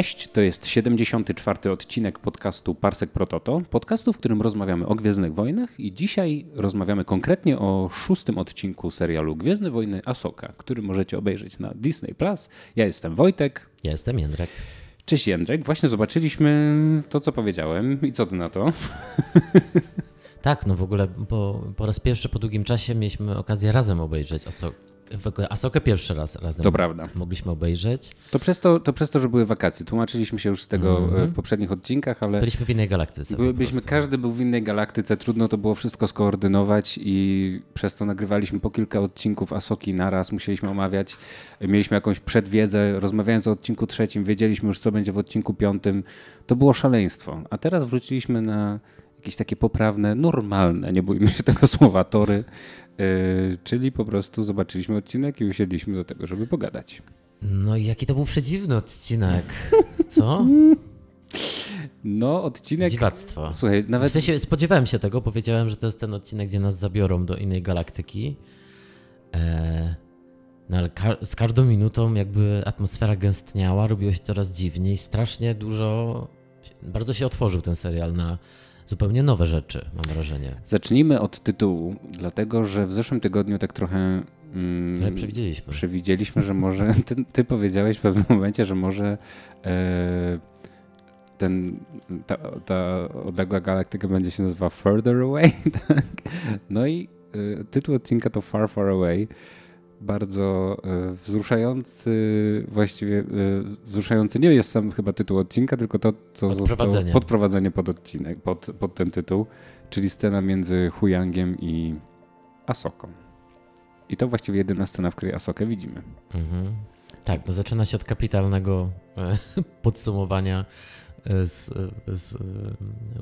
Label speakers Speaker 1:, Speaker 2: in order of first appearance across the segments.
Speaker 1: Cześć, to jest 74. odcinek podcastu Parsek Prototo, podcastu, w którym rozmawiamy o Gwiezdnych Wojnach i dzisiaj rozmawiamy konkretnie o szóstym odcinku serialu Gwiezdne Wojny Asoka, który możecie obejrzeć na Disney+. Ja jestem Wojtek.
Speaker 2: Ja jestem Jędrek.
Speaker 1: Cześć Jędrek, właśnie zobaczyliśmy to, co powiedziałem i co ty na to?
Speaker 2: Tak, no w ogóle po, po raz pierwszy po długim czasie mieliśmy okazję razem obejrzeć Asokę. Asokę pierwszy raz razem
Speaker 1: to prawda.
Speaker 2: mogliśmy obejrzeć.
Speaker 1: To przez to, to przez to, że były wakacje. Tłumaczyliśmy się już z tego mm-hmm. w poprzednich odcinkach, ale.
Speaker 2: Byliśmy w innej galaktyce.
Speaker 1: By, byliśmy, każdy był w innej galaktyce, trudno to było wszystko skoordynować i przez to nagrywaliśmy po kilka odcinków Asoki naraz, musieliśmy omawiać. Mieliśmy jakąś przedwiedzę, rozmawiając o odcinku trzecim, wiedzieliśmy już, co będzie w odcinku piątym. To było szaleństwo. A teraz wróciliśmy na jakieś takie poprawne, normalne, nie bójmy się tego słowa, tory. Yy, czyli po prostu zobaczyliśmy odcinek i usiedliśmy do tego, żeby pogadać.
Speaker 2: No i jaki to był przedziwny odcinek. Co?
Speaker 1: No, odcinek.
Speaker 2: Dziwactwo.
Speaker 1: Słuchaj, nawet. W
Speaker 2: sensie spodziewałem się tego, powiedziałem, że to jest ten odcinek, gdzie nas zabiorą do innej galaktyki. Eee, no ale z każdą minutą jakby atmosfera gęstniała, robiło się coraz dziwniej, strasznie dużo. Bardzo się otworzył ten serial na zupełnie nowe rzeczy, mam wrażenie.
Speaker 1: Zacznijmy od tytułu, dlatego że w zeszłym tygodniu tak trochę.
Speaker 2: Mm, Ale przewidzieliśmy.
Speaker 1: Przewidzieliśmy, że może. Ty, ty powiedziałeś w pewnym momencie, że może. E, ten, ta, ta odległa galaktyka będzie się nazywała Further Away. Tak? No i y, tytuł odcinka to Far, Far Away bardzo e, wzruszający, właściwie e, wzruszający nie jest sam chyba tytuł odcinka, tylko to, co zostało podprowadzenie pod odcinek, pod, pod ten tytuł, czyli scena między Huyangiem i Asoką. I to właściwie jedyna scena, w której Asokę widzimy. Mhm.
Speaker 2: Tak, no zaczyna się od kapitalnego e, podsumowania z, z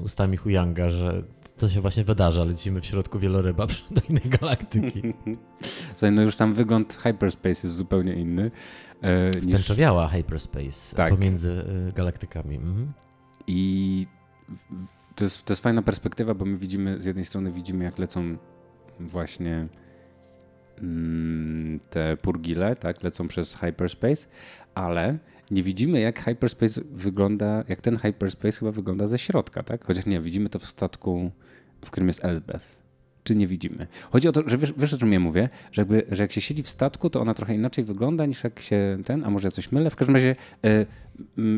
Speaker 2: ustami Huyanga, że co się właśnie wydarza, lecimy w środku wieloryba do innej galaktyki.
Speaker 1: Słuchaj, no już tam wygląd hyperspace jest zupełnie inny.
Speaker 2: E, Stęczowiała niż... hyperspace tak. pomiędzy e, galaktykami. Mhm.
Speaker 1: I to jest, to jest fajna perspektywa, bo my widzimy, z jednej strony widzimy jak lecą właśnie mm, te purgile, tak, lecą przez hyperspace, ale nie widzimy, jak hyperspace wygląda, jak ten hyperspace chyba wygląda ze środka, tak? Chociaż nie, widzimy to w statku, w którym jest Elsbeth. Czy nie widzimy? Chodzi o to, że wiesz, wiesz o czym ja mówię? Że, jakby, że jak się siedzi w statku, to ona trochę inaczej wygląda niż jak się ten, a może ja coś mylę? W każdym razie y,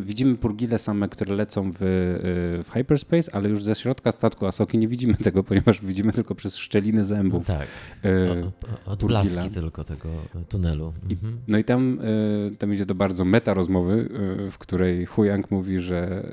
Speaker 1: widzimy purgile same, które lecą w, y, w hyperspace, ale już ze środka statku Asoki nie widzimy tego, ponieważ widzimy tylko przez szczeliny zębów.
Speaker 2: No tak, y, odblaski tylko tego tunelu.
Speaker 1: Mhm. I, no i tam, tam idzie do bardzo meta rozmowy, w której Huyang mówi, że,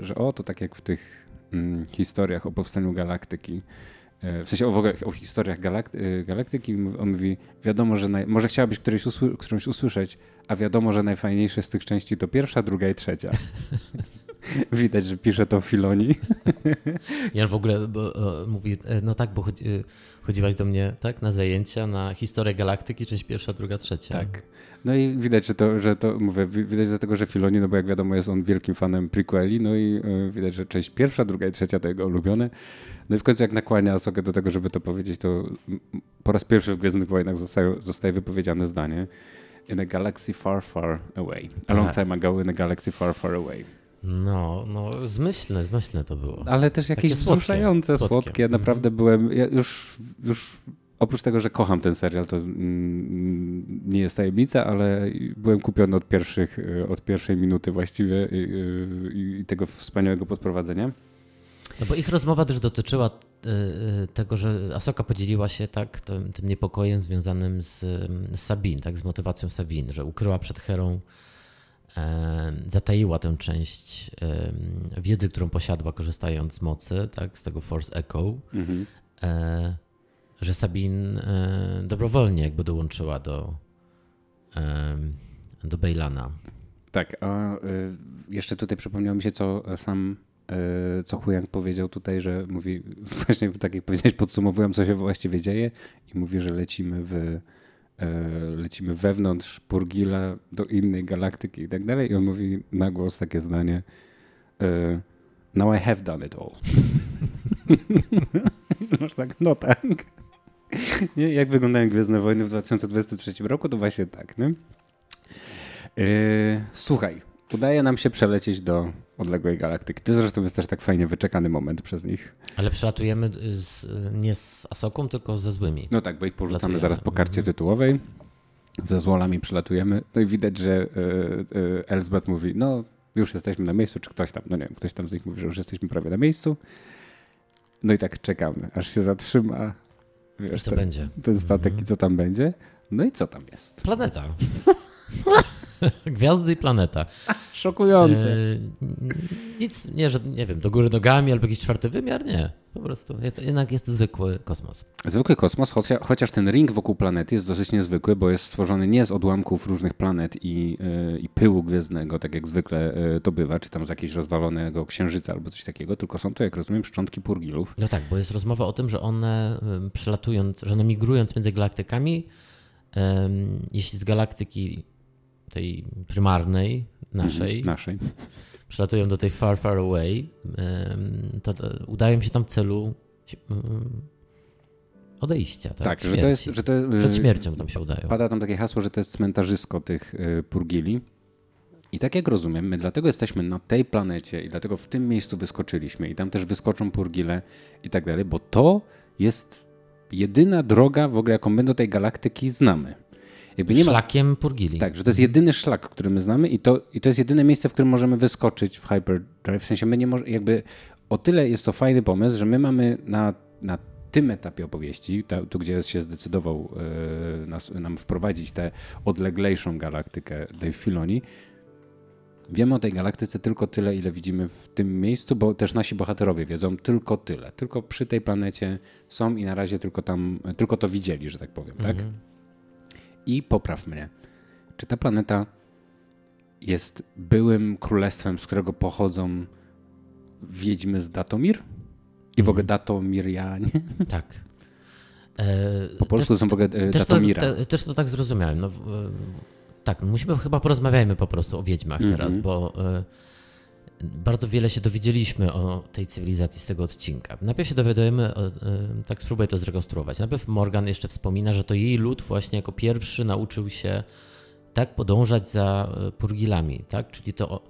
Speaker 1: że o, to tak jak w tych mm, historiach o powstaniu galaktyki, E, w sensie o, w ogóle, o historiach galakty, e, galaktyki. On mówi, wiadomo, że naj, może chciałabyś usły, którąś usłyszeć, a wiadomo, że najfajniejsze z tych części to pierwsza, druga i trzecia. Widać, że pisze to Filoni.
Speaker 2: Ja w ogóle bo, o, mówi, e, no tak, bo chodzi, chodziłaś do mnie tak na zajęcia na historię galaktyki, część pierwsza, druga, trzecia.
Speaker 1: Tak. No i widać, że to, że to mówię, widać dlatego, że Filoni, no bo jak wiadomo, jest on wielkim fanem prequeli, no i y, widać, że część pierwsza, druga i trzecia to jego ulubione. No i w końcu jak nakłania Asokę do tego, żeby to powiedzieć, to po raz pierwszy w Gwiezdnych Wojnach zostaje, zostaje wypowiedziane zdanie In a galaxy far, far away. A long tak. time ago in a galaxy far, far away.
Speaker 2: No, no, zmyślne, zmyślne to było.
Speaker 1: Ale też jakieś wzruszające, słodkie. słodkie. Mhm. Naprawdę byłem, ja już, już oprócz tego, że kocham ten serial, to mm, nie jest tajemnica, ale byłem kupiony od, pierwszych, od pierwszej minuty właściwie i, i tego wspaniałego podprowadzenia.
Speaker 2: No bo ich rozmowa też dotyczyła e, e, tego, że Asoka podzieliła się tak tym, tym niepokojem związanym z, z Sabin, tak, z motywacją Sabin, że ukryła przed Herą, e, zataiła tę część e, wiedzy, którą posiadła korzystając z mocy, tak, z tego Force Echo, mhm. e, że Sabin e, dobrowolnie jakby dołączyła do, do Bejlana.
Speaker 1: Tak, a jeszcze tutaj przypomniało mi się, co sam co Huyang powiedział tutaj, że mówi, właśnie tak jak powiedziałeś, podsumowując, co się właściwie dzieje i mówi, że lecimy w e, lecimy wewnątrz Purgila do innej galaktyki i tak dalej i on mówi na głos takie zdanie e, Now I have done it all. Masz tak, no tak. Nie? Jak wyglądają Gwiezdne Wojny w 2023 roku? To właśnie tak, nie? Słuchaj, udaje nam się przelecieć do odległej galaktyki. To zresztą jest też tak fajnie wyczekany moment przez nich.
Speaker 2: Ale przelatujemy z, nie z Asoką, tylko ze złymi.
Speaker 1: No tak, bo ich porzucamy Latujemy. zaraz po karcie mhm. tytułowej. Ze złolami przelatujemy. No i widać, że y, y, Elsbeth mówi, no już jesteśmy na miejscu, czy ktoś tam, no nie wiem, ktoś tam z nich mówi, że już jesteśmy prawie na miejscu. No i tak czekamy, aż się zatrzyma.
Speaker 2: Wiesz, I co ten, będzie?
Speaker 1: Ten statek mhm. i co tam będzie. No i co tam jest?
Speaker 2: Planeta. Gwiazdy i planeta.
Speaker 1: Szokujące. E,
Speaker 2: nic, nie, że nie wiem, do góry nogami albo jakiś czwarty wymiar, nie. Po prostu jednak jest zwykły kosmos.
Speaker 1: Zwykły kosmos, chociaż ten ring wokół planety jest dosyć niezwykły, bo jest stworzony nie z odłamków różnych planet i, yy, i pyłu gwiezdnego, tak jak zwykle yy, to bywa, czy tam z jakiegoś rozwalonego księżyca albo coś takiego, tylko są to, jak rozumiem, szczątki purgilów.
Speaker 2: No tak, bo jest rozmowa o tym, że one przelatując, że one migrując między galaktykami, yy, jeśli z galaktyki tej prymarnej, naszej,
Speaker 1: mhm, naszej,
Speaker 2: przylatują do tej far, far away, to udają się tam celu odejścia, tak?
Speaker 1: Tak, że to jest, że to,
Speaker 2: Przed śmiercią tam się udają.
Speaker 1: Pada tam takie hasło, że to jest cmentarzysko tych y, purgili. I tak jak rozumiem, my dlatego jesteśmy na tej planecie i dlatego w tym miejscu wyskoczyliśmy i tam też wyskoczą purgile i tak dalej, bo to jest jedyna droga w ogóle, jaką my do tej galaktyki znamy.
Speaker 2: Jakby nie Szlakiem Purgili.
Speaker 1: Tak, że to jest jedyny szlak, który my znamy i to, i to jest jedyne miejsce, w którym możemy wyskoczyć w Hyperdrive. W sensie my nie możemy, jakby o tyle jest to fajny pomysł, że my mamy na, na tym etapie opowieści, tu gdzie się zdecydował yy, nas, nam wprowadzić tę odleglejszą galaktykę Dave Filoni, Wiemy o tej galaktyce tylko tyle, ile widzimy w tym miejscu, bo też nasi bohaterowie wiedzą tylko tyle. Tylko przy tej planecie są i na razie tylko tam, tylko to widzieli, że tak powiem, tak? I popraw mnie. Czy ta planeta jest byłym królestwem, z którego pochodzą wiedźmy z Datomir? I w ogóle mhm. Datomirianie?
Speaker 2: Tak.
Speaker 1: E, po polsku też, są w ogóle e, też Datomira.
Speaker 2: To, te, też to tak zrozumiałem. No, tak, no musimy chyba porozmawiajmy po prostu o wiedźmach mm -hmm. teraz, bo e, bardzo wiele się dowiedzieliśmy o tej cywilizacji z tego odcinka. Najpierw się dowiadujemy, e, tak spróbuję to zrekonstruować. Najpierw Morgan jeszcze wspomina, że to jej lud właśnie jako pierwszy nauczył się tak podążać za e, purgilami, tak? Czyli to,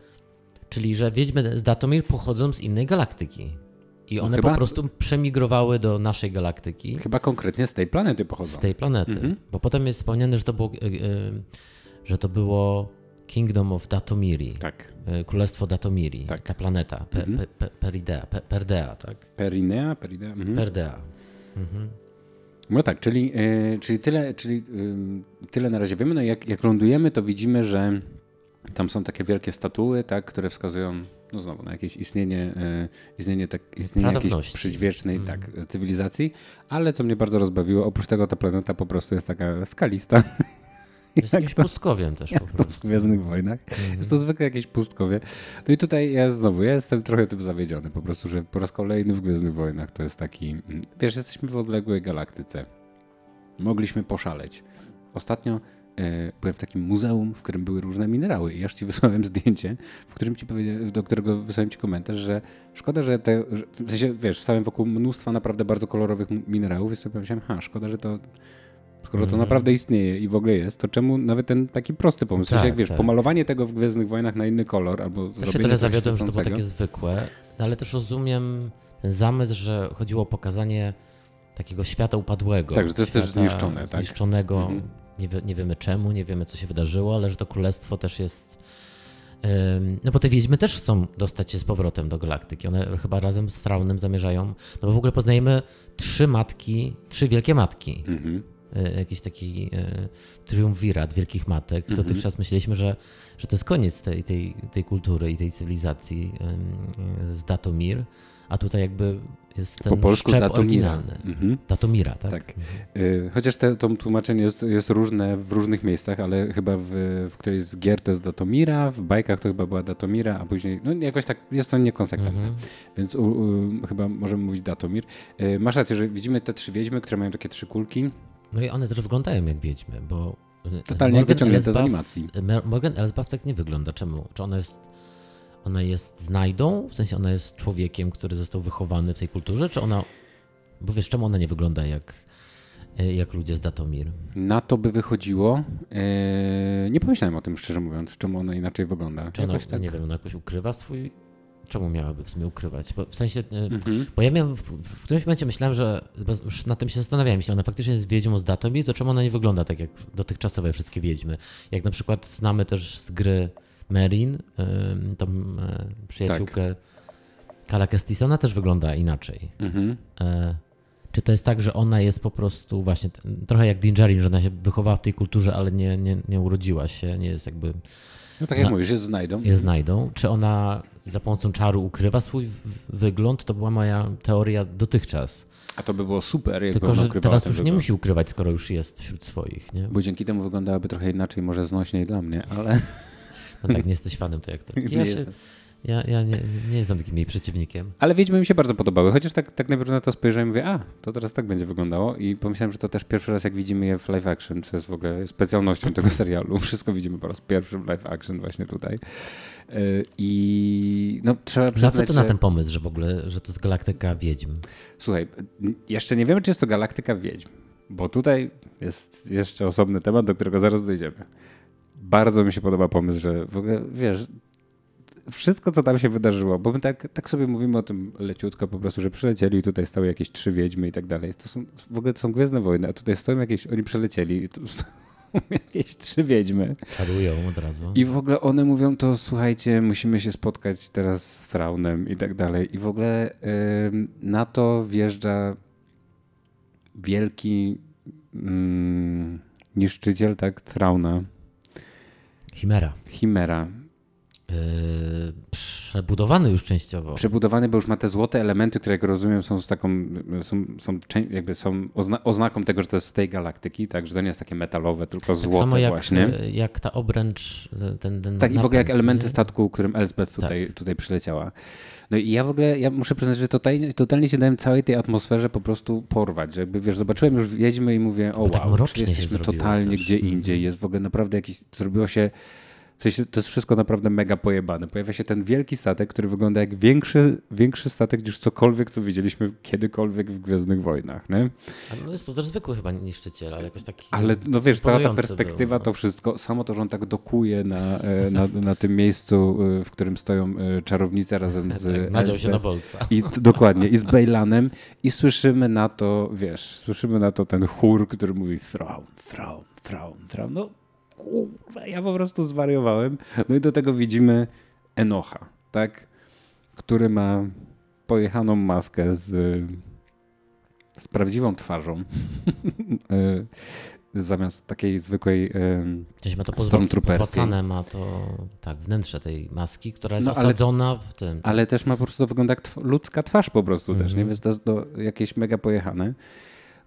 Speaker 2: czyli że wiedźmy z Datomir pochodzą z innej galaktyki. I no one no chyba, po prostu przemigrowały do naszej galaktyki.
Speaker 1: Chyba konkretnie z tej planety pochodzą.
Speaker 2: Z tej planety. Mhm. Bo potem jest wspomniane, że to było, e, że to było Kingdom of Datomiri.
Speaker 1: Tak.
Speaker 2: E, Królestwo Datomiri. Tak. Ta planeta. Pe, mhm. pe, pe, Peridea. Pe, Perdea, tak?
Speaker 1: Perinea? Peridea? Mhm.
Speaker 2: Perdea. Mhm.
Speaker 1: No tak, czyli, yy, czyli, tyle, czyli yy, tyle na razie wiemy. No jak, jak lądujemy, to widzimy, że tam są takie wielkie statuły, tak, które wskazują no znowu na jakieś istnienie, yy, istnienie, tak, istnienie jakiejś przedwiecznej mm. tak, cywilizacji, ale co mnie bardzo rozbawiło, oprócz tego ta planeta po prostu jest taka skalista
Speaker 2: jest jakimś to, pustkowiem też po prostu.
Speaker 1: w Gwiezdnych Wojnach. Mhm. Jest to zwykle jakieś pustkowie. No i tutaj ja znowu, ja jestem trochę tym zawiedziony po prostu, że po raz kolejny w Gwiezdnych Wojnach to jest taki, mm, wiesz, jesteśmy w odległej galaktyce. Mogliśmy poszaleć. Ostatnio e, byłem w takim muzeum, w którym były różne minerały i aż ci wysłałem zdjęcie, w którym ci do którego wysłałem ci komentarz, że szkoda, że te, w sensie, wiesz, stałem wokół mnóstwa naprawdę bardzo kolorowych minerałów i sobie pomyślałem, ha, szkoda, że to Skoro to mhm. naprawdę istnieje i w ogóle jest, to czemu nawet ten taki prosty pomysł? Tak, jak wiesz, tak. pomalowanie tego w Gwiezdnych Wojnach na inny kolor albo
Speaker 2: Ja się trochę zawiodłem, że to było takie zwykłe, no ale też rozumiem ten zamysł, że chodziło o pokazanie takiego świata upadłego.
Speaker 1: Tak, że to jest też zniszczone. Tak?
Speaker 2: Zniszczonego, mhm. nie, wie, nie wiemy czemu, nie wiemy co się wydarzyło, ale że to królestwo też jest no bo te wiedźmy też chcą dostać się z powrotem do galaktyki. One chyba razem z Traunem zamierzają. No bo w ogóle poznajemy trzy matki, trzy wielkie matki. Mhm. E, jakiś taki e, triumvirat wielkich matek. Mhm. Dotychczas myśleliśmy, że, że to jest koniec tej, tej, tej kultury i tej cywilizacji z Datomir, a tutaj jakby jest ten po polsku szczep Datomira. oryginalny. Mhm. Datomira, tak? tak.
Speaker 1: Chociaż te, to tłumaczenie jest, jest różne w różnych miejscach, ale chyba w, w którejś z gier to jest Datomira, w bajkach to chyba była Datomira, a później, no jakoś tak, jest to niekonsekwentne. Mhm. Więc u, u, chyba możemy mówić Datomir. Masz rację, że widzimy te trzy wiedźmy, które mają takie trzy kulki.
Speaker 2: No i one też wyglądają jak wiedźmy, bo.
Speaker 1: E, Totalnie wyciągnięte z animacji.
Speaker 2: Morgan Elsbeth tak nie wygląda. Czemu? Czy ona jest. Ona jest znajdą? W sensie ona jest człowiekiem, który został wychowany w tej kulturze, czy ona. Bo wiesz, czemu ona nie wygląda jak e, jak ludzie z Datomir.
Speaker 1: Na to by wychodziło. E, nie pomyślałem o tym, szczerze mówiąc, czemu ono inaczej wygląda.
Speaker 2: Czy ono, tak... nie wiem, ono jakoś ukrywa swój czemu miałaby w sumie ukrywać? Bo w sensie, e,
Speaker 1: Mhm.
Speaker 2: bo ja miałem, w, w którymś momencie myślałem, że, już na tym się zastanawiałem, jeśli ona faktycznie jest wiedźmą z Datomir, to czemu ona nie wygląda tak jak dotychczasowe wszystkie wiedźmy? Jak na przykład znamy też z gry Merin, tą e, przyjaciółkę Kala Kestis, ona też wygląda inaczej.
Speaker 1: Mhm.
Speaker 2: E, Czy to jest tak, że ona jest po prostu właśnie trochę jak Dinjarin, że ona się wychowała w tej kulturze, ale nie, nie, nie urodziła się, nie jest jakby,
Speaker 1: No tak jak
Speaker 2: Na-
Speaker 1: mówisz, jest znajdą.
Speaker 2: je znajdą. Czy ona za pomocą czaru ukrywa swój wygląd? To była moja teoria dotychczas.
Speaker 1: A to by było super, jakby
Speaker 2: Tylko, że teraz już nie
Speaker 1: wygląd.
Speaker 2: musi ukrywać, skoro już jest wśród swoich, nie?
Speaker 1: Bo dzięki temu wyglądałaby trochę inaczej, może znośniej dla mnie, ale
Speaker 2: No tak, nie jesteś fanem tej aktorki.
Speaker 1: nie
Speaker 2: Ja, się,
Speaker 1: jestem.
Speaker 2: Ja, ja nie, nie jestem takim jej przeciwnikiem.
Speaker 1: Ale Wiedźmy mi się bardzo podobały, chociaż tak, tak najpierw na to spojrzałem i mówię, a, to teraz tak będzie wyglądało i pomyślałem, że to też pierwszy raz jak widzimy je w live action, co jest w ogóle specjalnością tego serialu. Wszystko widzimy po raz pierwszy w live action właśnie tutaj. Yy, I no trzeba
Speaker 2: Na co
Speaker 1: przyznać,
Speaker 2: ty na ten pomysł, że w ogóle, że to jest galaktyka wiedźm?
Speaker 1: Słuchaj, jeszcze nie wiemy, czy jest to galaktyka wiedźm, bo tutaj jest jeszcze osobny temat, do którego zaraz dojdziemy. Bardzo mi się podoba pomysł, że w ogóle, wiesz, wszystko, co tam się wydarzyło, bo my tak, tak sobie mówimy o tym leciutko po prostu, że przylecieli i tutaj stały jakieś trzy wiedźmy i tak dalej. To są, w ogóle to są Gwiezdne Wojny, a tutaj stoją jakieś, oni przelecieli i tu stoją jakieś trzy wiedźmy.
Speaker 2: Czarują od razu.
Speaker 1: I w ogóle one mówią to, słuchajcie, musimy się spotkać teraz z Traunem i tak dalej. I w ogóle na to wjeżdża wielki mm, niszczyciel, tak, Trauna,
Speaker 2: Chimera.
Speaker 1: Chimera.
Speaker 2: Yy, przebudowany już częściowo.
Speaker 1: Przebudowany, bo już ma te złote elementy, które jak rozumiem są z taką, są, są, jakby są ozna oznaką tego, że to jest z tej galaktyki, tak, że to nie jest takie metalowe, tylko
Speaker 2: tak
Speaker 1: złote
Speaker 2: samo jak,
Speaker 1: właśnie.
Speaker 2: e, jak ta obręcz, e, ten, ten
Speaker 1: Tak, i w ogóle jak elementy
Speaker 2: nie?
Speaker 1: statku, którym Elsbeth tutaj, tutaj przyleciała. No i ja w ogóle, ja muszę przyznać, że totalnie, totalnie się dałem całej tej atmosferze po prostu porwać, że jakby, wiesz, zobaczyłem już Wiedźmy i mówię, o
Speaker 2: Bo tak
Speaker 1: wow,
Speaker 2: się
Speaker 1: jesteśmy totalnie
Speaker 2: też.
Speaker 1: gdzie
Speaker 2: Mhm.
Speaker 1: indziej, jest w ogóle naprawdę jakiś, zrobiło się, w sensie, to jest wszystko naprawdę mega pojebane. Pojawia się ten wielki statek, który wygląda jak większy, większy statek niż cokolwiek, co widzieliśmy kiedykolwiek w Gwiezdnych Wojnach, nie?
Speaker 2: Ale No jest to też zwykły chyba niszczyciel, ale jakoś taki.
Speaker 1: Ale no wiesz, cała ta perspektywa,
Speaker 2: był, no.
Speaker 1: to wszystko, samo to, że on tak dokuje na, e, na, na tym miejscu, e, w którym stoją e, czarownice razem z
Speaker 2: Tak, nadział się na bolca.
Speaker 1: I dokładnie, i z Bejlanem i słyszymy na to, wiesz, słyszymy na to ten chór, który mówi throne, throne, throne, throne. No kurwa, ja po prostu zwariowałem. No i do tego widzimy Enocha, tak? Który ma pojechaną maskę z, z prawdziwą twarzą. E, Zamiast takiej zwykłej. e,
Speaker 2: Gdzieś ma to
Speaker 1: Stormtrooperskiej.
Speaker 2: ma to tak, wnętrze tej maski, która jest
Speaker 1: No, ale-
Speaker 2: osadzona w tym.
Speaker 1: Ale też ma po prostu wygląda jak ludzka twarz po prostu też, nie?
Speaker 2: Mhm.
Speaker 1: Więc to jest to jakieś mega pojechane.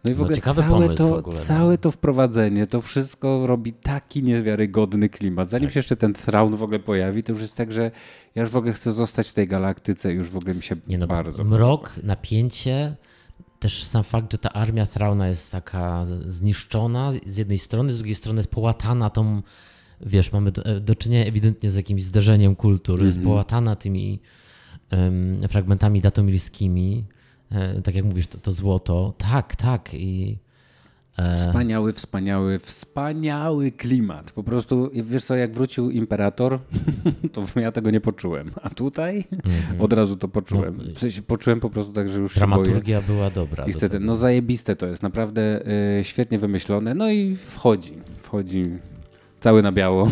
Speaker 1: No i w
Speaker 2: No,
Speaker 1: ogóle
Speaker 2: ciekawy
Speaker 1: całe,
Speaker 2: pomysł
Speaker 1: to,
Speaker 2: w ogóle, no.
Speaker 1: całe to wprowadzenie, to wszystko robi taki niewiarygodny klimat. Zanim
Speaker 2: Tak.
Speaker 1: się jeszcze ten Thrawn w ogóle pojawi, to już jest tak, że ja już w ogóle chcę zostać w tej galaktyce i już w ogóle mi się
Speaker 2: Nie no,
Speaker 1: bardzo
Speaker 2: mrok, napięcie, też sam fakt, że ta armia Thrauna jest taka zniszczona z jednej strony, z drugiej strony jest połatana tą, wiesz, mamy do, do czynienia ewidentnie z jakimś zderzeniem kultur, jest
Speaker 1: Mhm.
Speaker 2: połatana tymi em, fragmentami datomilskimi, e, tak jak mówisz, to, to złoto, tak, tak i e,
Speaker 1: Wspaniały, wspaniały, wspaniały klimat. Po prostu, wiesz co, jak wrócił Imperator, to ja tego nie poczułem. A tutaj
Speaker 2: mhm.
Speaker 1: od razu to poczułem.
Speaker 2: No,
Speaker 1: W sensie poczułem po prostu tak, że już się boję.
Speaker 2: dramaturgia była dobra. do
Speaker 1: Niestety,
Speaker 2: tego.
Speaker 1: no zajebiste to jest, naprawdę y, świetnie wymyślone. No i wchodzi, wchodzi cały na biało,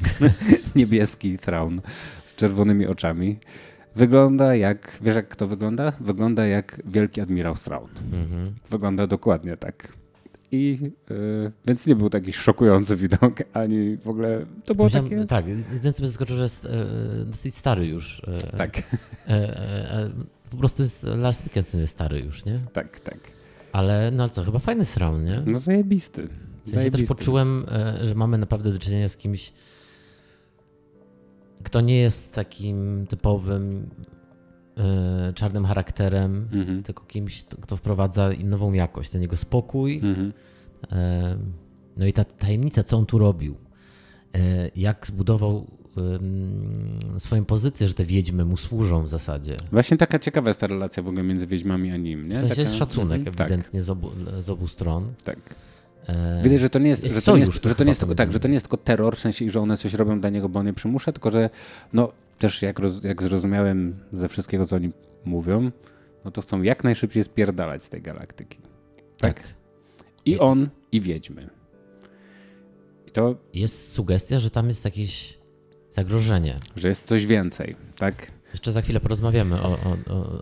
Speaker 1: niebieski traun z czerwonymi oczami. Wygląda jak, wiesz jak to wygląda? Wygląda jak wielki admirał Thrawn.
Speaker 2: Mhm.
Speaker 1: Wygląda dokładnie tak. I y, więc nie był taki szokujący widok, ani w ogóle to było
Speaker 2: Powiedziałem-
Speaker 1: takie.
Speaker 2: Tak, jedyne co mnie zaskoczył, że jest e, dosyć stary już. E,
Speaker 1: Tak,
Speaker 2: E, po prostu jest Lars Mikkelsen jest stary już, nie?
Speaker 1: tak, tak.
Speaker 2: Ale no co, chyba fajny Thrawn, nie?
Speaker 1: No zajebisty.
Speaker 2: W sensie też poczułem, że mamy naprawdę do czynienia z kimś, kto nie jest takim typowym e, czarnym charakterem,
Speaker 1: Mhm.
Speaker 2: tylko kimś, kto- wprowadza nową jakość. Ten jego spokój,
Speaker 1: Mhm.
Speaker 2: e, no i ta tajemnica, co on tu robił. E, Jak zbudował swoją pozycję, że te wiedźmy mu służą w zasadzie.
Speaker 1: Właśnie taka ciekawa jest ta relacja w ogóle między wiedźmami a nim. Nie?
Speaker 2: W sensie
Speaker 1: taka,
Speaker 2: jest szacunek
Speaker 1: mhm,
Speaker 2: ewidentnie z, obu, z obu stron.
Speaker 1: Tak.
Speaker 2: E,
Speaker 1: Widać, że to nie jest,
Speaker 2: jest
Speaker 1: że to nie jest,
Speaker 2: tu
Speaker 1: że to nie jest, tylko, tak, że to nie jest tylko terror, w sensie, że one coś robią dla niego, bo on je przymusza, tylko że no też jak, roz, jak zrozumiałem ze wszystkiego, co oni mówią, no to chcą jak najszybciej spierdalać z tej galaktyki.
Speaker 2: tak.
Speaker 1: I on, i wiedźmy. I to,
Speaker 2: Jest sugestia, że tam jest jakieś zagrożenie.
Speaker 1: że jest coś więcej, tak?
Speaker 2: Jeszcze za chwilę porozmawiamy o, o,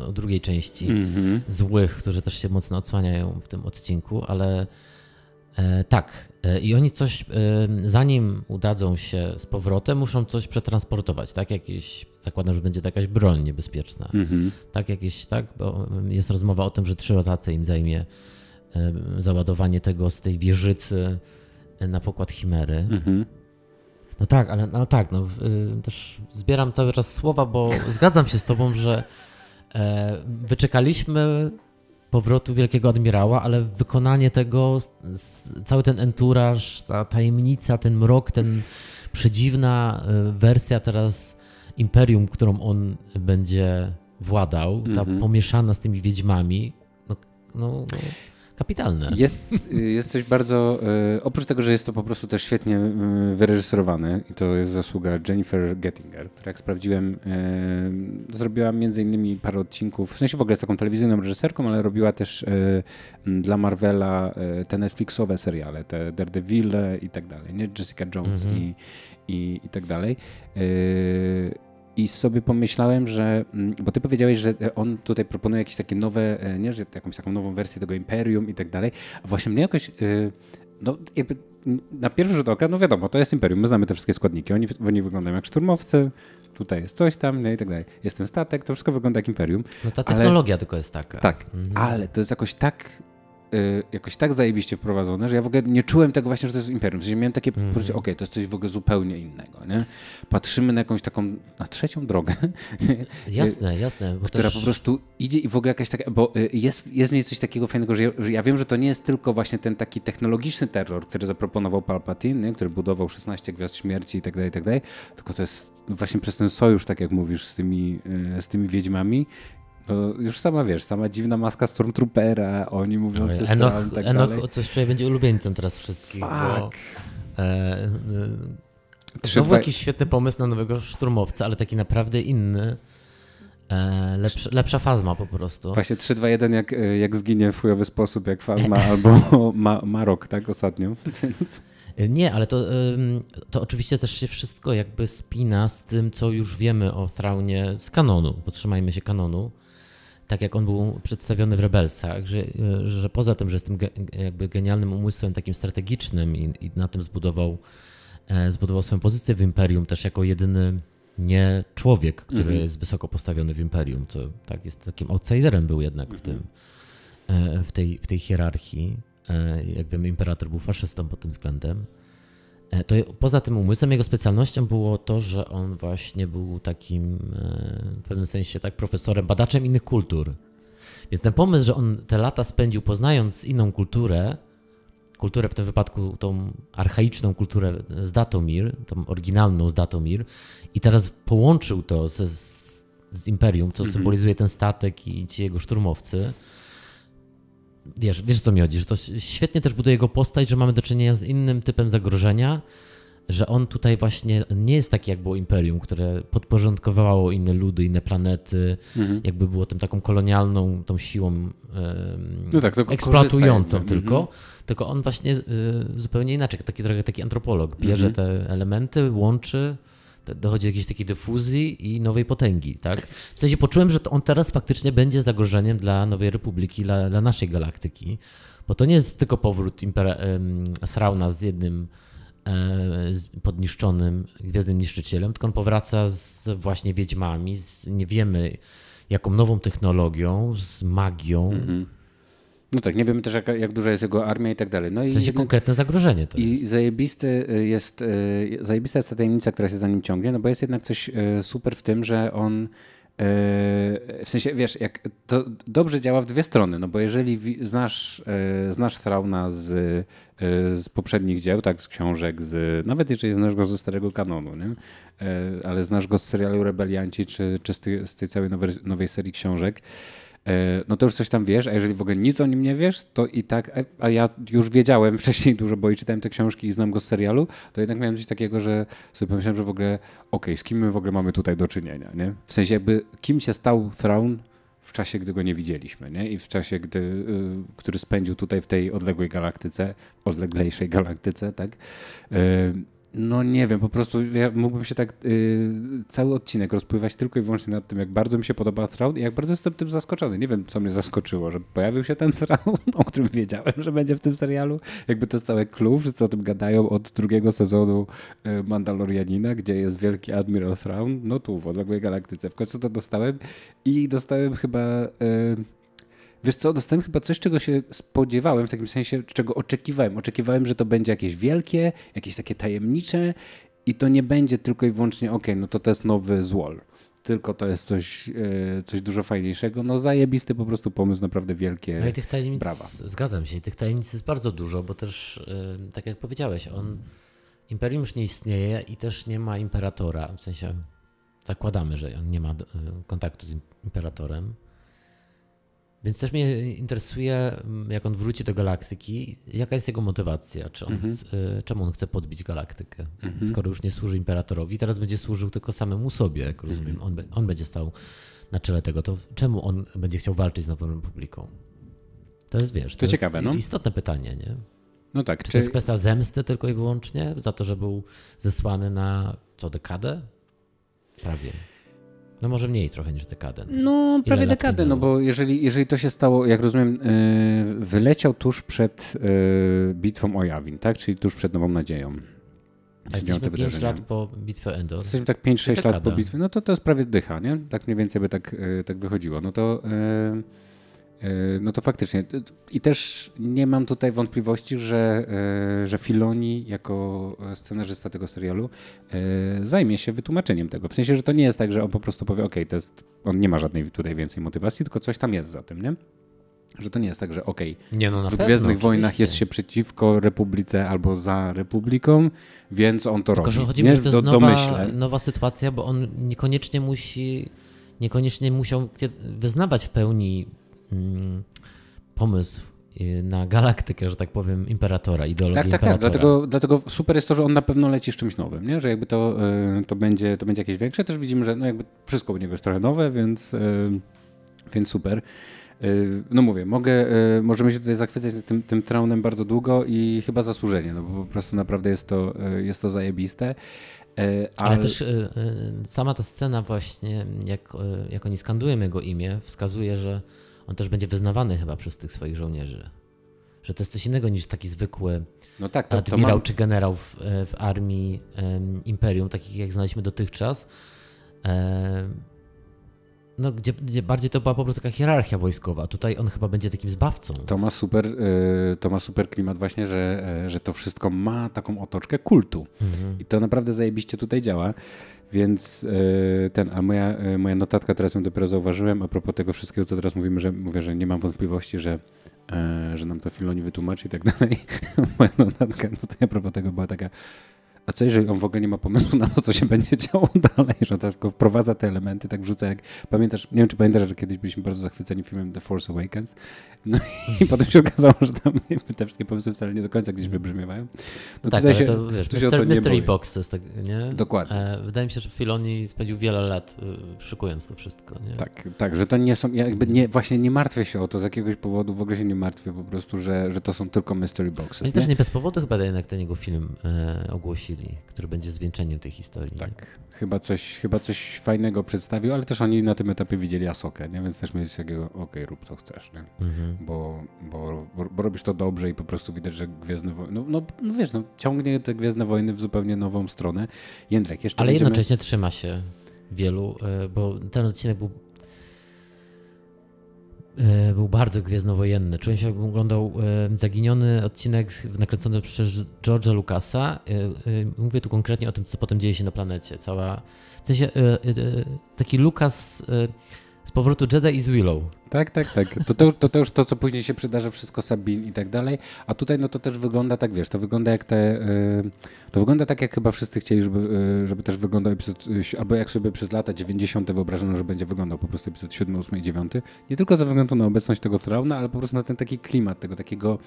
Speaker 2: o, drugiej części
Speaker 1: Mhm.
Speaker 2: złych, którzy też się mocno odsłaniają w tym odcinku, ale tak. E, I oni coś, e, zanim udadzą się z powrotem, muszą coś przetransportować, tak? Jakieś, zakładam, że będzie to jakaś broń niebezpieczna.
Speaker 1: Mhm.
Speaker 2: Tak, jakieś, tak? Bo jest rozmowa o tym, że trzy rotacje im zajmie e, załadowanie tego z tej wieżycy e, na pokład Chimery.
Speaker 1: Mhm.
Speaker 2: No tak, ale no tak, no, też zbieram cały czas słowa, bo zgadzam się z tobą, że e, wyczekaliśmy powrotu Wielkiego Admirała, ale wykonanie tego, cały ten enturaż, ta tajemnica, ten mrok, ten przedziwna y, wersja teraz Imperium, którą on będzie władał, ta
Speaker 1: Mhm.
Speaker 2: pomieszana z tymi wiedźmami, no, no, no kapitalne.
Speaker 1: Jest, y, jest coś bardzo. y, Oprócz tego, że jest to po prostu też świetnie y, wyreżyserowane i to jest zasługa Jennifer Gettinger, która jak sprawdziłem, zrobiła między innymi parę odcinków. W sensie w ogóle jest taką telewizyjną reżyserką, ale robiła też dla Marvela te Netflixowe seriale, te Daredevil i tak dalej, nie? Jessica Jones
Speaker 2: Mhm.
Speaker 1: i, i, i tak dalej. I sobie pomyślałem, że. mm, Bo ty powiedziałeś, że on tutaj proponuje jakieś takie nowe, e, nie, że jakąś taką nową wersję tego Imperium i tak dalej. A właśnie mnie jakoś. y, No, jakby na pierwszy rzut oka, no wiadomo, to jest Imperium, my znamy te wszystkie składniki. Oni, oni wyglądają jak szturmowcy, tutaj jest coś tam, no i tak dalej. Jest ten statek, to wszystko wygląda jak Imperium.
Speaker 2: No ta
Speaker 1: ale-
Speaker 2: technologia tylko jest taka.
Speaker 1: Tak,
Speaker 2: Mhm.
Speaker 1: ale to jest jakoś tak. Y, Jakoś tak zajebiście wprowadzone, że ja w ogóle nie czułem tego właśnie, że to jest Imperium. W sensie miałem takie
Speaker 2: Mhm.
Speaker 1: poczucie, okej, to jest coś w ogóle zupełnie innego, nie? Patrzymy na jakąś taką, na trzecią drogę,
Speaker 2: Jasne, jasne. Bo
Speaker 1: która
Speaker 2: też...
Speaker 1: po prostu idzie i w ogóle jakaś taka, bo y, jest, jest w niej coś takiego fajnego, że ja, że ja wiem, że to nie jest tylko właśnie ten taki technologiczny terror, który zaproponował Palpatine, nie? który budował 16 Gwiazd Śmierci i tak dalej, i tak dalej, tylko to jest właśnie przez ten sojusz, tak jak mówisz, z tymi, y, z tymi wiedźmami, no już sama wiesz, sama dziwna maska Stormtroopera, oni mówiący
Speaker 2: Oj,
Speaker 1: tam
Speaker 2: Enoch,
Speaker 1: i tak
Speaker 2: Enoch
Speaker 1: dalej.
Speaker 2: coś czuję będzie ulubieńcem teraz wszystkich. Bo,
Speaker 1: Fuck.
Speaker 2: e, e, znowu
Speaker 1: dwa-
Speaker 2: jakiś świetny pomysł na nowego szturmowca, ale taki naprawdę inny. E, lepsza, lepsza fazma po prostu.
Speaker 1: Właśnie 3, 2, 1 jak, jak zginie w chujowy sposób, jak Fazma albo ma, Marok, tak, ostatnio. Więc...
Speaker 2: E, Nie, ale to, to oczywiście też się wszystko jakby spina z tym, co już wiemy o Thraunie z kanonu. Potrzymajmy się kanonu. Tak jak on był przedstawiony w Rebelsach, że, y, że poza tym, że jest tym ge, jakby genialnym umysłem takim strategicznym i, i na tym zbudował, e, zbudował swoją pozycję w Imperium też jako jedyny nie człowiek, który
Speaker 1: Mhm.
Speaker 2: jest wysoko postawiony w Imperium, co tak jest takim outsiderem był jednak w tym, e, w tej, w tej hierarchii. E, Jak wiemy, imperator był faszystą pod tym względem. E, To poza tym umysłem, jego specjalnością było to, że on właśnie był takim e, w pewnym sensie tak profesorem, badaczem innych kultur. Więc ten pomysł, że on te lata spędził poznając inną kulturę, kulturę w tym wypadku tą archaiczną kulturę z Datomir, tą oryginalną z Datomir i teraz połączył to z, z, z Imperium, co symbolizuje ten statek i ci jego szturmowcy. Wiesz, wiesz co mi chodzi, że to świetnie też buduje jego postać, że mamy do czynienia z innym typem zagrożenia, że on tutaj właśnie nie jest taki jak było Imperium, które podporządkowało inne ludy, inne planety,
Speaker 1: Mhm.
Speaker 2: jakby było tym taką kolonialną, tą siłą em,
Speaker 1: No tak, tylko
Speaker 2: eksploatującą tylko,
Speaker 1: Mhm.
Speaker 2: tylko on właśnie y, zupełnie inaczej, taki trochę taki antropolog, bierze
Speaker 1: Mhm.
Speaker 2: te elementy, łączy, dochodzi do jakiejś takiej dyfuzji i nowej potęgi, tak? W sensie poczułem, że on teraz faktycznie będzie zagrożeniem dla Nowej Republiki, dla, dla naszej galaktyki, bo to nie jest tylko powrót Impera, Thrauna z jednym e, podniszczonym Gwiezdnym Niszczycielem, tylko on powraca z właśnie wiedźmami, z nie wiemy jaką nową technologią, z magią,
Speaker 1: Mhm. No tak, nie wiemy też jak, jak duża jest jego armia i tak dalej. No i,
Speaker 2: w sensie konkretne zagrożenie to jest.
Speaker 1: i zajebisty jest, y, zajebista jest ta tajemnica, która się za nim ciągnie, no bo jest jednak coś y, super w tym, że on w sensie, wiesz, jak to dobrze działa w dwie strony, no bo jeżeli znasz, znasz Thrauna z, z poprzednich dzieł, tak, z książek, z, nawet jeżeli znasz go ze starego kanonu, nie? ale znasz go z serialu Rebelianci, czy, czy z, tej, z tej całej nowej, nowej serii książek, no to już coś tam wiesz, a jeżeli w ogóle nic o nim nie wiesz, to i tak, a ja już wiedziałem wcześniej dużo, bo i czytałem te książki i znam go z serialu, to jednak miałem coś takiego, że sobie pomyślałem, że w ogóle, okej, okay, z kim my w ogóle mamy tutaj do czynienia, nie? W sensie jakby, kim się stał Thrawn w czasie, gdy go nie widzieliśmy, nie? I w czasie, gdy, y, który spędził tutaj w tej odległej galaktyce, odleglejszej galaktyce, tak? Y, no nie wiem, po prostu ja mógłbym się tak yy, cały odcinek rozpływać tylko i wyłącznie nad tym, jak bardzo mi się podoba Thrawn i jak bardzo jestem tym zaskoczony. Nie wiem, co mnie zaskoczyło, że pojawił się ten Thrawn, o którym wiedziałem, że będzie w tym serialu. Jakby to jest całe clue, wszyscy o tym gadają od drugiego sezonu y, Mandalorianina, gdzie jest wielki Admiral Thrawn. No tu, w odległej galaktyce. W końcu to dostałem i dostałem chyba... Yy, Wiesz co, dostałem chyba coś, czego się spodziewałem, w takim sensie, czego oczekiwałem. Oczekiwałem, że to będzie jakieś wielkie, jakieś takie tajemnicze i to nie będzie tylko i wyłącznie, ok, no to to jest nowy Złol. Tylko to jest coś, e, coś dużo fajniejszego. No zajebisty po prostu pomysł, naprawdę wielkie
Speaker 2: No i tych tajemnic,
Speaker 1: brawa.
Speaker 2: zgadzam się, tych tajemnic jest bardzo dużo, bo też, e, tak jak powiedziałeś, on, Imperium już nie istnieje i też nie ma imperatora, w sensie zakładamy, że on nie ma e, kontaktu z imperatorem. Więc też mnie interesuje, mm, jak on wróci do galaktyki, jaka jest jego motywacja, czy on mhm. chce, czemu on chce podbić galaktykę, mhm. skoro już nie służy imperatorowi, teraz będzie służył tylko samemu sobie, jak rozumiem. Mhm. On, on będzie stał na czele tego, to czemu on będzie chciał walczyć z Nową Republiką? To jest, wiesz, to, to ciekawe, no? istotne pytanie, nie?
Speaker 1: No tak.
Speaker 2: Czy, czy to jest kwestia zemsty tylko i wyłącznie za to, że był zesłany na co, dekadę? Prawie. No może mniej trochę niż dekadę.
Speaker 1: No, prawie dekadę, no bo jeżeli, jeżeli to się stało, jak rozumiem, yy, wyleciał tuż przed yy, bitwą o Jawin, tak? Czyli tuż przed Nową Nadzieją.
Speaker 2: A jesteśmy 5 lat po bitwie Endor.
Speaker 1: Jesteśmy tak 5-6 lat po bitwie, no to to jest prawie dycha, nie? Tak mniej więcej by tak, yy, tak wychodziło. No to... Yy, no to faktycznie. I też nie mam tutaj wątpliwości, że, e, że Filoni jako scenarzysta tego serialu e, zajmie się wytłumaczeniem tego. W sensie, że to nie jest tak, że on po prostu powie, ok, to jest, on nie ma żadnej tutaj więcej motywacji, tylko coś tam jest za tym, nie? Że to nie jest tak, że okej, okay, no w Gwiezdnych Wojnach jest się przeciwko Republice albo za Republiką, więc on to
Speaker 2: tylko,
Speaker 1: robi.
Speaker 2: Że chodzi nie? mi, że to jest Do, nowa, nowa sytuacja, bo on niekoniecznie musi, niekoniecznie musiał wyznawać w pełni pomysł y, na galaktykę, że tak powiem, imperatora, ideologii tak, tak, tak.
Speaker 1: imperatora. Tak, dlatego, dlatego super jest to, że on na pewno leci z czymś nowym, nie? że jakby to, y, to, będzie, to będzie jakieś większe. Też widzimy, że no jakby wszystko u niego jest trochę nowe, więc, y, więc super. No mówię, mogę, możemy się tutaj zachwycać tym, tym traunem bardzo długo i chyba zasłużenie, no bo po prostu naprawdę jest to, jest to zajebiste.
Speaker 2: Ale, ale też sama ta scena właśnie, jak, jak oni skandują jego imię, wskazuje, że on też będzie wyznawany chyba przez tych swoich żołnierzy. Że to jest coś innego niż taki zwykły no tak, to, admirał to mam... czy generał w, w armii um, imperium, takich jak znaliśmy dotychczas. Um, no, gdzie, gdzie, bardziej to była po prostu taka hierarchia wojskowa. Tutaj on chyba będzie takim zbawcą.
Speaker 1: To ma super, y, to ma super klimat właśnie, że, e, że to wszystko ma taką otoczkę kultu. Mhm. I to naprawdę zajebiście tutaj działa. Więc e, ten, a moja, e, moja notatka, teraz ją dopiero zauważyłem, a propos tego wszystkiego, co teraz mówimy, że mówię, że nie mam wątpliwości, że, że nam to Filoni wytłumaczy i tak dalej. moja notatka tutaj a propos tego była taka, a co jeżeli on w ogóle nie ma pomysłu na to, co się będzie działo dalej, że tylko wprowadza te elementy, tak wrzuca jak, pamiętasz, nie wiem czy pamiętasz, że kiedyś byliśmy bardzo zachwyceni filmem The Force Awakens, no i potem się okazało, że tam te wszystkie pomysły wcale nie do końca gdzieś wybrzmiewają.
Speaker 2: No tak, ale się, to wiesz, Mystery, to mystery Box jest tak, nie?
Speaker 1: Dokładnie. E,
Speaker 2: wydaje mi się, że Filoni spędził wiele lat y, szykując to wszystko, nie?
Speaker 1: Tak, tak, że to nie są, jakby nie, właśnie nie martwię się o to z jakiegoś powodu, w ogóle się nie martwię po prostu, że, że to są tylko mystery boxes.
Speaker 2: Oni też nie bez powodu chyba jednak ten jego film e, ogłosili który będzie zwieńczeniem tej historii.
Speaker 1: Tak, chyba coś, chyba coś fajnego przedstawił, ale też oni na tym etapie widzieli Asokę, nie? więc też mieli takiego, okej, okay, rób co chcesz, nie? Mhm. Bo, bo, bo, robisz to dobrze i po prostu widać, że Gwiezdne Wojny, no, no, no wiesz, no, ciągnie te Gwiezdne Wojny w zupełnie nową stronę. Jędrek, jeszcze
Speaker 2: Ale będziemy... jednocześnie trzyma się wielu, e, bo ten odcinek był był bardzo gwiezdnowojenny. Czułem się, jakbym oglądał e, zaginiony odcinek nakręcony przez George'a Lucasa. Mówię tu konkretnie o tym, co potem dzieje się na planecie. Cała, w sensie taki Lucas z powrotu Jedi i z Willow.
Speaker 1: Tak, tak, tak. To, to, to, to już to, co później się przydarzy, wszystko Sabin i tak dalej. A tutaj no to też wygląda tak, wiesz, to wygląda jak te... Yy, to wygląda tak, jak chyba wszyscy chcieli, żeby, yy, żeby też wyglądał epizod... Yy, albo jak sobie przez lata 90. wyobrażono, że będzie wyglądał po prostu epizod 7, 8 i 9. Nie tylko ze względu na obecność tego Thrauna, ale po prostu na ten taki klimat tego takiego...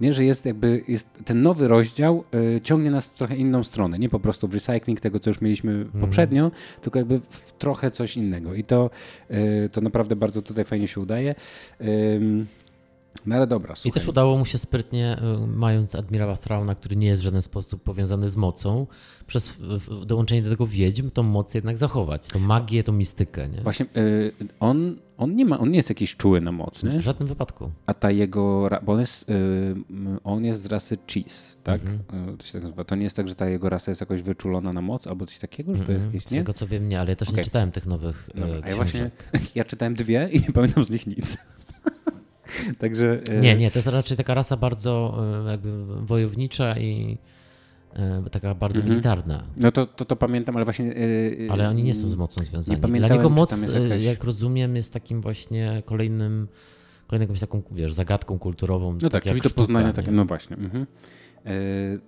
Speaker 1: Nie, że jest jakby... jest ten nowy rozdział ciągnie nas w trochę inną stronę. Nie po prostu w recycling tego, co już mieliśmy mm. poprzednio, tylko jakby w trochę coś innego. I to, to naprawdę bardzo tutaj fajnie się udaje. No ale dobra, słuchaj.
Speaker 2: I też udało mu się sprytnie, y, mając admirała Thrauna, który nie jest w żaden sposób powiązany z mocą, przez dołączenie do tego wiedźm, tą moc jednak zachować, tą magię, tą mistykę. Nie?
Speaker 1: Właśnie y, on, on, nie ma, on nie jest jakiś czuły na moc, nie?
Speaker 2: W żadnym wypadku.
Speaker 1: A ta jego, bo on jest, y, on jest z rasy Cheese, tak? Mhm. To się tak nazywa. To nie jest tak, że ta jego rasa jest jakoś wyczulona na moc albo coś takiego, że to jest mhm. jakieś, nie?
Speaker 2: Z tego co wiem, nie, ale ja też okay. nie czytałem tych nowych Dobra, A ja właśnie,
Speaker 1: ja czytałem dwie i nie pamiętam z nich nic. Także,
Speaker 2: nie, nie, to jest raczej taka rasa bardzo jakby wojownicza i taka bardzo mhm. militarna.
Speaker 1: No to, to, to pamiętam, ale właśnie...
Speaker 2: Ale oni nie są z mocą związani. Dla niego moc, jakaś... jak rozumiem, jest takim właśnie kolejnym, kolejną jakąś taką, wiesz, zagadką kulturową.
Speaker 1: No tak, tak czyli do poznania, tak, no właśnie. Mhm. E,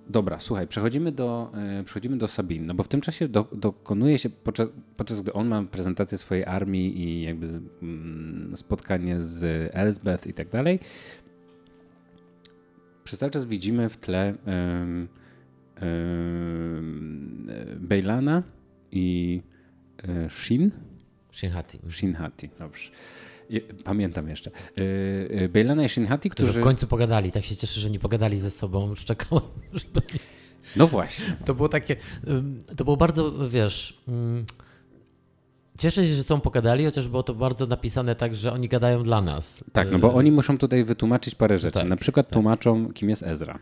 Speaker 1: dobra, słuchaj, przechodzimy do, e, przechodzimy do Sabin, no bo w tym czasie do, dokonuje się, podczas, podczas gdy on ma prezentację swojej armii i jakby mm, spotkanie z Elsbeth i tak dalej, przez cały czas widzimy w tle Bejlana i um, Shin.
Speaker 2: Shinhati.
Speaker 1: Shinhati, dobrze. Pamiętam jeszcze. Yy, Bejlana i Shinhati, którzy...
Speaker 2: którzy w końcu pogadali. Tak się cieszę, że nie pogadali ze sobą. Już czekałem, żeby...
Speaker 1: No właśnie.
Speaker 2: To było takie... To było bardzo, wiesz... Cieszę się, że są pogadali, chociaż było to bardzo napisane tak, że oni gadają dla nas.
Speaker 1: Tak, no bo oni muszą tutaj wytłumaczyć parę rzeczy. Tak, Na przykład tak. tłumaczą, kim jest Ezra.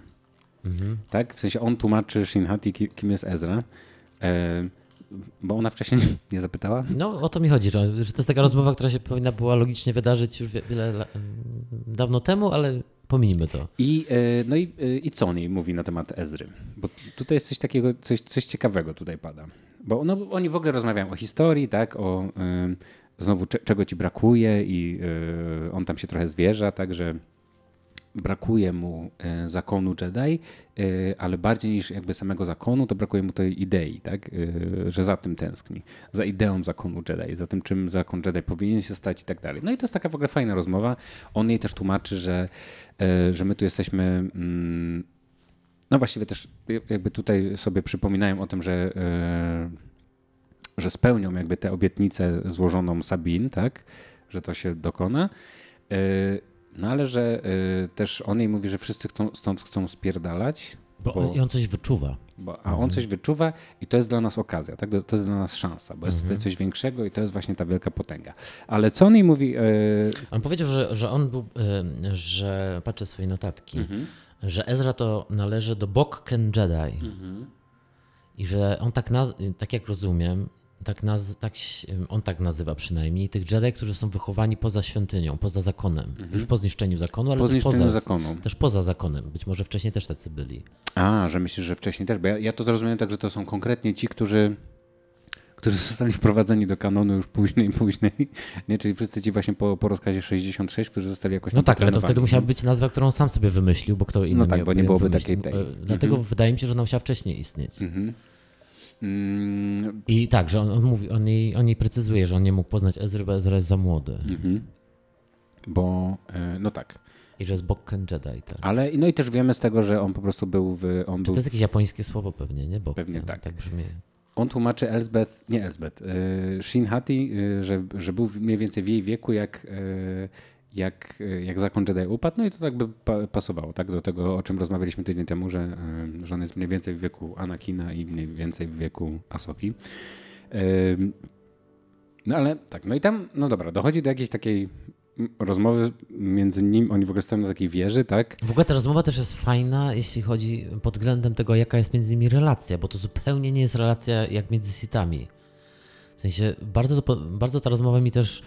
Speaker 1: Mhm. Tak? W sensie on tłumaczy Shinhati, kim jest Ezra. Bo ona wcześniej nie zapytała?
Speaker 2: No o to mi chodzi, że, że to jest taka rozmowa, która się powinna była logicznie wydarzyć już wiele dawno temu, ale pomijmy to.
Speaker 1: I, e, no i, e, i co on jej mówi na temat Ezry? Bo tutaj jest coś takiego, coś, coś ciekawego tutaj pada. Bo no, oni w ogóle rozmawiają o historii, tak, o y, znowu czego ci brakuje i y, on tam się trochę zwierza, tak, że brakuje mu e, zakonu Jedi, e, ale bardziej niż jakby samego zakonu, to brakuje mu tej idei, tak? E, że za tym tęskni. Za ideą zakonu Jedi, za tym, czym zakon Jedi powinien się stać i tak dalej. No i to jest taka w ogóle fajna rozmowa. On jej też tłumaczy, że, że my tu jesteśmy. Mm, no właściwie też jakby tutaj sobie przypominają o tym, że, że spełnią jakby tę obietnicę złożoną Sabin, tak? Że to się dokona. No ale że y, też on jej mówi, że wszyscy chcą, stąd chcą spierdalać.
Speaker 2: Bo, bo on coś wyczuwa.
Speaker 1: Bo, a mhm. on coś wyczuwa i to jest dla nas okazja, tak? to jest dla nas szansa, bo jest mhm. tutaj coś większego i to jest właśnie ta wielka potęga. Ale co on jej mówi? Y...
Speaker 2: On powiedział, że, że on był, y, że patrzę swoje notatki, mhm. że Ezra to należy do Bokken Jedi. Mhm. I że on tak, naz- tak jak rozumiem, tak, naz, tak on tak nazywa przynajmniej, tych Jedi, którzy są wychowani poza świątynią, poza zakonem. Mhm. Już po zniszczeniu zakonu, ale po też, poza, zakonu. też poza zakonem. Być może wcześniej też tacy byli.
Speaker 1: A, że myślisz, że wcześniej też? Bo ja, ja to zrozumiałem tak, że to są konkretnie ci, którzy którzy zostali wprowadzeni do kanonu już później, później, nie? czyli wszyscy ci właśnie po, po rozkazie 66, którzy zostali jakoś
Speaker 2: No tak, ale to wtedy musiała być nazwa, którą sam sobie wymyślił, bo kto inny
Speaker 1: No tak, bo nie byłoby takiej
Speaker 2: tej. Dlatego mhm. wydaje mi się, że ona musiała wcześniej istnieć. Mhm. Mm. I tak, że on, on, mówi, on jej, on jej precyzuje, że on nie mógł poznać Ezry, bo Ezra jest za młody. Mhm.
Speaker 1: Bo, e, no tak.
Speaker 2: I że jest Bokken Jedi. Tak.
Speaker 1: Ale no i też wiemy z tego, że on po prostu był w... On
Speaker 2: był... To jest jakieś japońskie słowo pewnie, nie?
Speaker 1: Bokken. Pewnie tak.
Speaker 2: Tak brzmi.
Speaker 1: On tłumaczy Elsbeth, nie Elsbeth, e, Shin Hati, e, że, że był mniej więcej w jej wieku jak jak, jak zakon Jedi upadł, no i to tak by pasowało tak, do tego, o czym rozmawialiśmy tydzień temu, że, e, że on jest mniej więcej w wieku Anakina i mniej więcej w wieku Asoki. No ale tak, no i tam, no dobra, dochodzi do jakiejś takiej rozmowy między nim, oni w ogóle stoją na takiej wieży, tak?
Speaker 2: W ogóle ta rozmowa też jest fajna, jeśli chodzi pod względem tego, jaka jest między nimi relacja, bo to zupełnie nie jest relacja jak między sitami sensie bardzo, bardzo ta rozmowa mi też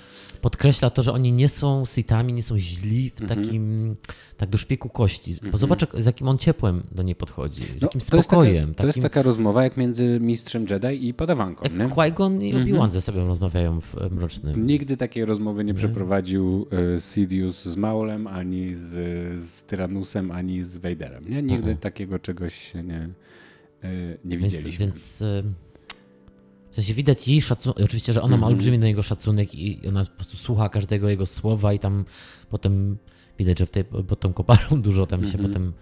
Speaker 2: podkreśla to, że oni nie są sitami, nie są źli w
Speaker 1: Mhm.
Speaker 2: takim, tak do szpiku kości. Bo zobacz, jak- z jakim on ciepłem do niej podchodzi, z
Speaker 1: No,
Speaker 2: jakim
Speaker 1: to jest taka-
Speaker 2: spokojem.
Speaker 1: To jest taka rozmowa jak między mistrzem Jedi i padawanką, nie?
Speaker 2: jak Qui-Gon i
Speaker 1: Mhm.
Speaker 2: Obi-Wan ze sobą rozmawiają w e, Mrocznym.
Speaker 1: Nigdy takiej rozmowy nie przeprowadził e, Sidious z Maulem, ani z, z Tyrannusem, ani z Vaderem. Nie? Nigdy
Speaker 2: Mhm.
Speaker 1: takiego czegoś nie, e, nie
Speaker 2: Więc,
Speaker 1: widzieliśmy.
Speaker 2: więc e, w sensie widać jej szacunek, oczywiście, że ona ma
Speaker 1: Mhm.
Speaker 2: olbrzymi do niego szacunek i ona po prostu słucha każdego jego słowa i tam potem widać, że w tej, pod tą koparą dużo tam się
Speaker 1: Mhm.
Speaker 2: potem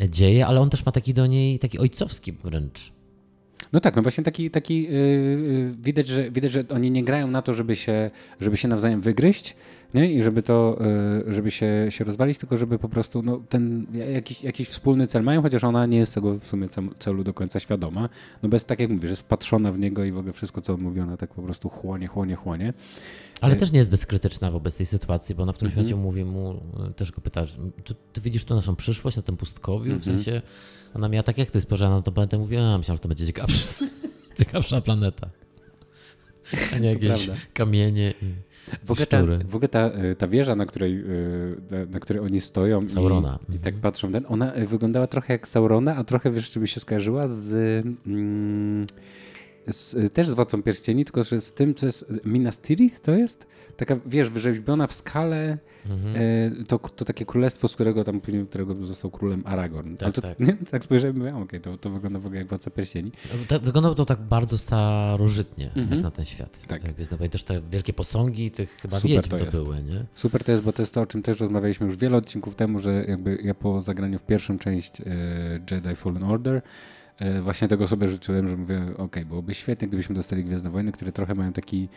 Speaker 2: e, dzieje, ale on też ma taki do niej, taki ojcowski wręcz.
Speaker 1: No tak, no właśnie taki, taki yy, yy, widać, że, widać, że oni nie grają na to, żeby się, żeby się nawzajem wygryźć nie? i żeby to, yy, żeby się, się rozwalić, tylko żeby po prostu no, ten jakiś, jakiś wspólny cel mają, chociaż ona nie jest tego w sumie cel- celu do końca świadoma, no bez, tak jak mówisz, jest wpatrzona w niego i w ogóle wszystko, co on mówi, ona tak po prostu chłonie, chłonie, chłonie.
Speaker 2: Ale
Speaker 1: E-
Speaker 2: też nie jest bezkrytyczna wobec tej sytuacji, bo ona w którymś
Speaker 1: Mhm.
Speaker 2: momencie mówi mu, e, też go pyta, ty, ty widzisz tu naszą przyszłość na tym pustkowiu? W
Speaker 1: Mhm.
Speaker 2: sensie, ona miała tak jak ty spojrzała na tą planetę, mówi, a myślałam, że to będzie ciekawsza, ciekawsza planeta. A nie jakieś kamienie i
Speaker 1: W ogóle, ta, w ogóle ta, y, ta wieża, na której, y, na, której oni stoją i,
Speaker 2: Saurona.
Speaker 1: i tak
Speaker 2: Mhm.
Speaker 1: patrzą, ten, ona y, wyglądała trochę jak Saurona, a trochę wiesz, czy by się skojarzyła z, mm, z też z Władcą Pierścieni, tylko że z tym, co jest Minas Tirith, to jest taka, wiesz, wyrzeźbiona w skale
Speaker 2: Mhm.
Speaker 1: y, to, to takie królestwo, z którego tam później, którego został królem Aragorn.
Speaker 2: Tak,
Speaker 1: Ale to,
Speaker 2: tak.
Speaker 1: Nie? tak spojrzałem mówię, okej, to, to wygląda w ogóle jak Władca Pierścieni.
Speaker 2: Tak, wyglądało to tak bardzo starożytnie,
Speaker 1: Mhm.
Speaker 2: jak na ten świat.
Speaker 1: Tak.
Speaker 2: Jak Gwiezdnowoje. Też te wielkie posągi tych chyba
Speaker 1: Super
Speaker 2: wiedźm
Speaker 1: to
Speaker 2: to, były, nie?
Speaker 1: Super to jest, bo to jest to, o czym też rozmawialiśmy już wiele odcinków temu, że jakby ja po zagraniu w pierwszą część e, Jedi Fallen Order e, właśnie tego sobie życzyłem, że mówię, okej, byłoby świetnie, gdybyśmy dostali Gwiezdne Wojny, które trochę mają taki,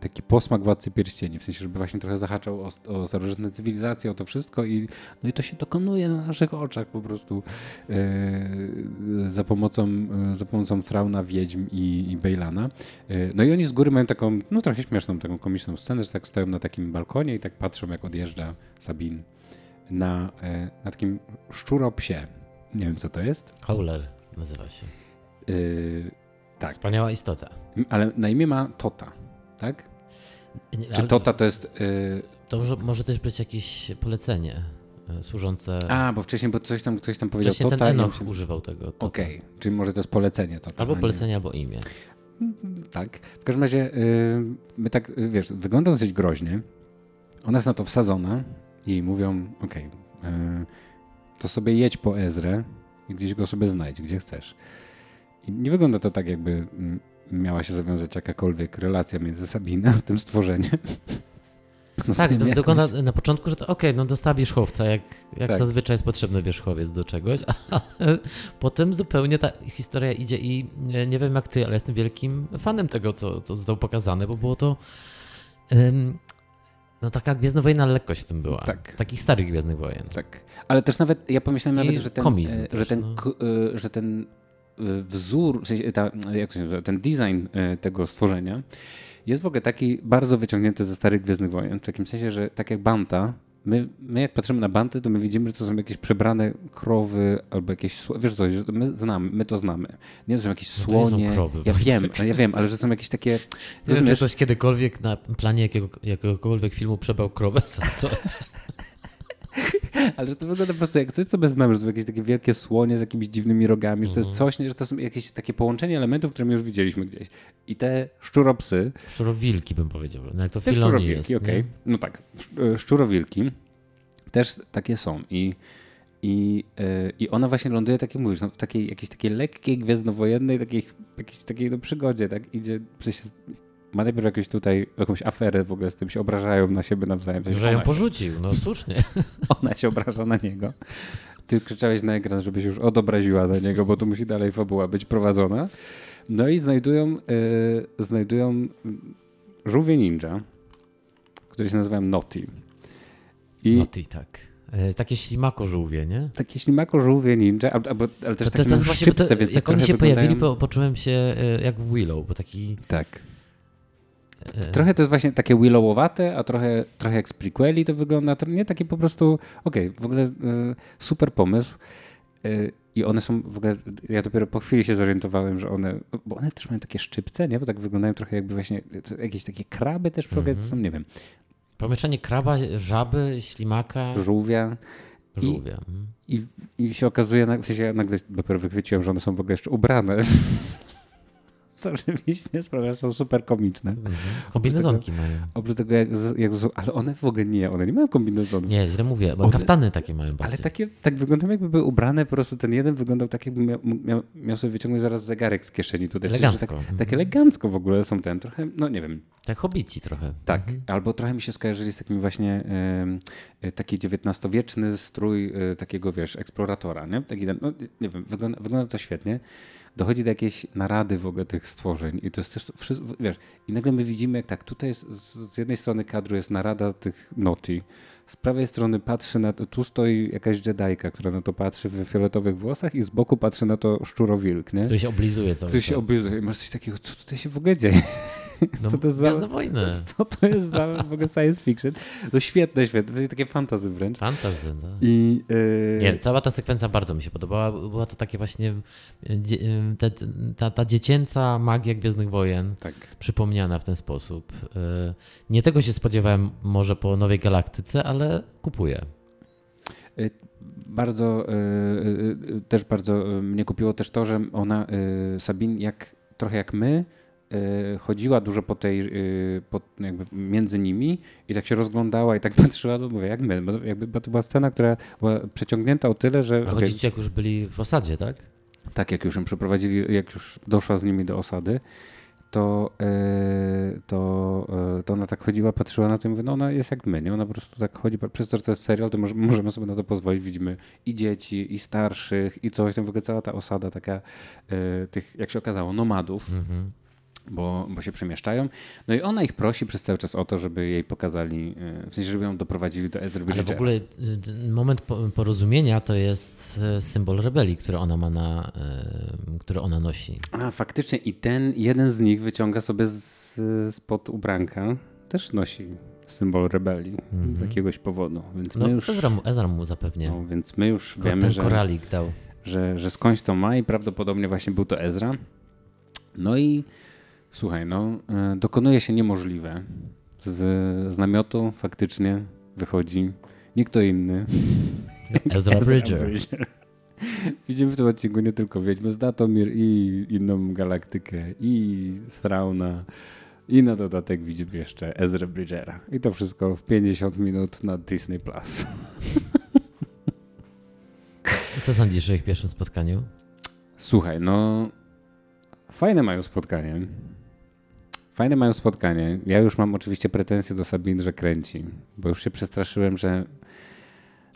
Speaker 1: taki posmak Władcy Pierścieni, w sensie, żeby właśnie trochę zahaczał o, o starożytne cywilizacje, o to wszystko i, no i to się dokonuje na naszych oczach po prostu e, za pomocą, e, za pomocą Trauna, Wiedźm i, i Bejlana. E, No i oni z góry mają taką, no trochę śmieszną, taką komiczną scenę, że tak stoją na takim balkonie i tak patrzą, jak odjeżdża Sabin na, e, na takim szczuropsie. Nie wiem, co to jest.
Speaker 2: Howler nazywa się.
Speaker 1: Yy, tak,
Speaker 2: Wspaniała istota.
Speaker 1: ale na imię ma Tota, tak?
Speaker 2: Nie,
Speaker 1: Czy
Speaker 2: ale
Speaker 1: Tota to jest... Yy,
Speaker 2: To może, może też być jakieś polecenie e, służące...
Speaker 1: a, bo wcześniej, bo coś tam, ktoś tam powiedział
Speaker 2: Wcześniej
Speaker 1: Tota
Speaker 2: ten Enoch
Speaker 1: myślałem-
Speaker 2: używał tego. Tota.
Speaker 1: Okej, czyli może to jest polecenie Tota.
Speaker 2: Albo polecenie, albo imię.
Speaker 1: Tak. W każdym razie yy, my tak, yy, wiesz, wygląda dosyć groźnie. Ona jest na to wsadzona i mówią, okej, yy, to sobie jedź po Ezrę i gdzieś go sobie znajdź, gdzie chcesz. I nie wygląda to tak, jakby mm, miała się zawiązać jakakolwiek relacja między Sabiną a tym stworzeniem. No,
Speaker 2: Tak, to wygląda
Speaker 1: jakąś-
Speaker 2: na początku, że to okej, no dostała wierzchowca, jak, jak
Speaker 1: Tak.
Speaker 2: zazwyczaj jest potrzebny wierzchowiec do czegoś, ale potem zupełnie ta historia idzie i nie, nie wiem jak ty, ale jestem wielkim fanem tego, co, co zostało pokazane, bo było to ym, no taka gwiezdnowojenna lekkość w tym była.
Speaker 1: Tak.
Speaker 2: Takich starych Gwiezdnych Wojen.
Speaker 1: Tak. Ale też nawet, ja pomyślałem
Speaker 2: I
Speaker 1: nawet, że ten,
Speaker 2: komizm
Speaker 1: e,
Speaker 2: też,
Speaker 1: że ten,
Speaker 2: no.
Speaker 1: k- e, że ten e, wzór, w sensie ta, jak to się nazywa, ten design tego stworzenia jest w ogóle taki bardzo wyciągnięty ze starych Gwiezdnych Wojen, w takim sensie, że tak jak Banta, my, my jak patrzymy na Banty, to my widzimy, że to są jakieś przebrane krowy albo jakieś, wiesz co, my znamy, my to znamy. Nie, to są jakieś
Speaker 2: No to
Speaker 1: słonie,
Speaker 2: krowy,
Speaker 1: ja wiem, ja wiem, ale że są jakieś takie,
Speaker 2: Nie wiem, czy ktoś kiedykolwiek na planie jakiego, jakiegokolwiek filmu przebrał krowę za coś.
Speaker 1: Ale że to wygląda po prostu jak coś, co my znamy, że są jakieś takie wielkie słonie z jakimiś dziwnymi rogami, że to jest
Speaker 2: Mhm.
Speaker 1: coś, nie, że to są jakieś takie połączenie elementów, które my już widzieliśmy gdzieś. I te szczuropsy,
Speaker 2: Szczurowilki bym powiedział, no jak to
Speaker 1: te
Speaker 2: jest.
Speaker 1: szczurowilki, okej,
Speaker 2: nie?
Speaker 1: no tak, e, szczurowilki też takie są i i, e, I ona właśnie ląduje, tak jak mówisz, no, w takiej jakiejś takiej lekkiej, gwiezdnowojennej, takiej, jakiejś, takiej no, przygodzie, tak? Idzie, w sensie, ma najpierw jakąś tutaj, jakąś aferę w ogóle z tym, się obrażają na siebie nawzajem.
Speaker 2: Że ją porzucił, no słusznie.
Speaker 1: ona się obraża na niego. Ty krzyczałeś na ekran, żeby się już odobraziła na niego, bo tu musi dalej fabuła być prowadzona. No i znajdują, e, znajdują żółwie ninja, który się nazywa Noti. I
Speaker 2: No ty tak. E, Takie ślimako żółwie, nie?
Speaker 1: takie ślimako żółwie ninja, al- albo, ale też
Speaker 2: To,
Speaker 1: takie
Speaker 2: to, to
Speaker 1: szczypce,
Speaker 2: to,
Speaker 1: tak
Speaker 2: oni się pojawili,
Speaker 1: wyglądają...
Speaker 2: po, poczułem się e, jak Willow, bo taki...
Speaker 1: Tak.
Speaker 2: E,
Speaker 1: Trochę to jest właśnie takie willowowate, a trochę, trochę jak z prequeli to wygląda. To nie takie po prostu, okej, w ogóle e, super pomysł. y, i one są w ogóle, ja dopiero po chwili się zorientowałem, że one, bo one też mają takie szczypce, nie? Bo tak wyglądają trochę jakby właśnie, jakieś takie kraby też mm -hmm. są, nie wiem.
Speaker 2: Pomieszanie kraba, żaby, ślimaka.
Speaker 1: Żółwia.
Speaker 2: Żółwia. Mhm.
Speaker 1: I, i, I, się okazuje, w sensie ja nagle dopiero wychwyciłem, że one są w ogóle jeszcze ubrane co oczywiście sprawia, że są super komiczne. Mhm.
Speaker 2: Kombinezonki mają.
Speaker 1: Oprócz tego, jak, jak, ale one w ogóle nie, one nie mają kombinezonów.
Speaker 2: Nie, źle mówię, bo one, kaftany takie mają bardziej.
Speaker 1: Ale takie, tak wyglądają jakby były ubrane, po prostu ten jeden wyglądał tak jakby miał, miał, miał sobie wyciągnąć zaraz zegarek z kieszeni tutaj.
Speaker 2: Elegancko.
Speaker 1: Tak, tak elegancko w ogóle są ten, trochę, no nie wiem.
Speaker 2: Tak hobici trochę.
Speaker 1: Tak, mhm. albo trochę mi się skojarzyli z takim właśnie y, taki XIX-wieczny strój y, takiego, wiesz, eksploratora, nie? Taki, no nie wiem, wygląda, wygląda to świetnie dochodzi do jakiejś narady w ogóle tych stworzeń i to jest też, wszystko, wiesz, i nagle my widzimy, jak tak, tutaj jest, z jednej strony kadru jest narada tych noti, z prawej strony patrzy na to, tu stoi jakaś Jedajka, która na to patrzy w fioletowych włosach i z boku patrzy na to szczurowilk, nie?
Speaker 2: Który się oblizuje cały
Speaker 1: Który się oblizuje i masz coś takiego, co tutaj się w ogóle dzieje?
Speaker 2: No, co to za.
Speaker 1: Co to jest za w ogóle science fiction? No świetne, świetne. Takie fantazy wręcz.
Speaker 2: Fantazy, no.
Speaker 1: I,
Speaker 2: yy... Nie, cała ta sekwencja bardzo mi się podobała. Była to takie właśnie te, ta, ta dziecięca magia Gwiezdnych Wojen
Speaker 1: tak.
Speaker 2: przypomniana w ten sposób. Nie tego się spodziewałem może po Nowej Galaktyce, ale kupuję.
Speaker 1: Bardzo, też bardzo mnie kupiło też to, że ona, Sabin, jak trochę jak my, chodziła dużo po tej, y, po jakby między nimi i tak się rozglądała i tak patrzyła, no mówię, jak my, jakby, bo to była scena, która była przeciągnięta o tyle, że...
Speaker 2: A chodzicie jak już byli w osadzie, tak?
Speaker 1: Tak, jak już ją przeprowadzili, jak już doszła z nimi do osady, to, y, to, to ona tak chodziła, patrzyła na to i mówi, no ona jest jak my, nie? Ona po prostu tak chodzi, przez to, że to jest serial, to możemy sobie na to pozwolić. Widzimy i dzieci, i starszych, i coś, tam w ogóle cała ta osada taka tych, jak się okazało, nomadów, mhm bo, bo się przemieszczają. No i ona ich prosi przez cały czas o to, żeby jej pokazali, e, w sensie, żeby ją doprowadzili do Ezra
Speaker 2: Ale w ogóle e, moment porozumienia to jest e, symbol rebelii, który ona ma na, który ona nosi.
Speaker 1: A, faktycznie i ten jeden z nich wyciąga sobie z, spod ubranka, też nosi symbol rebelii mm -hmm. z jakiegoś powodu. Więc
Speaker 2: no,
Speaker 1: my już,
Speaker 2: Ezra mu, Ezra mu zapewnia. No,
Speaker 1: więc my już Ko, wiemy,
Speaker 2: ten
Speaker 1: że,
Speaker 2: koralik dał.
Speaker 1: Że, że skądś to ma i prawdopodobnie właśnie był to Ezra. No i Słuchaj, no, e, dokonuje się niemożliwe. Z, z namiotu faktycznie wychodzi nie kto inny.
Speaker 2: Ezra, Ezra Bridger. Bridger.
Speaker 1: Widzimy w tym odcinku nie tylko Wiedźmy z Datomir i inną galaktykę i Thrauna i na dodatek widzimy jeszcze Ezra Bridgera. I to wszystko w 50 minut na Disney+. Plus.
Speaker 2: Co sądzisz o ich pierwszym spotkaniu?
Speaker 1: Słuchaj, no fajne mają spotkanie. Fajne mają spotkanie. Ja już mam oczywiście pretensje do Sabin, że kręci, bo już się przestraszyłem, że.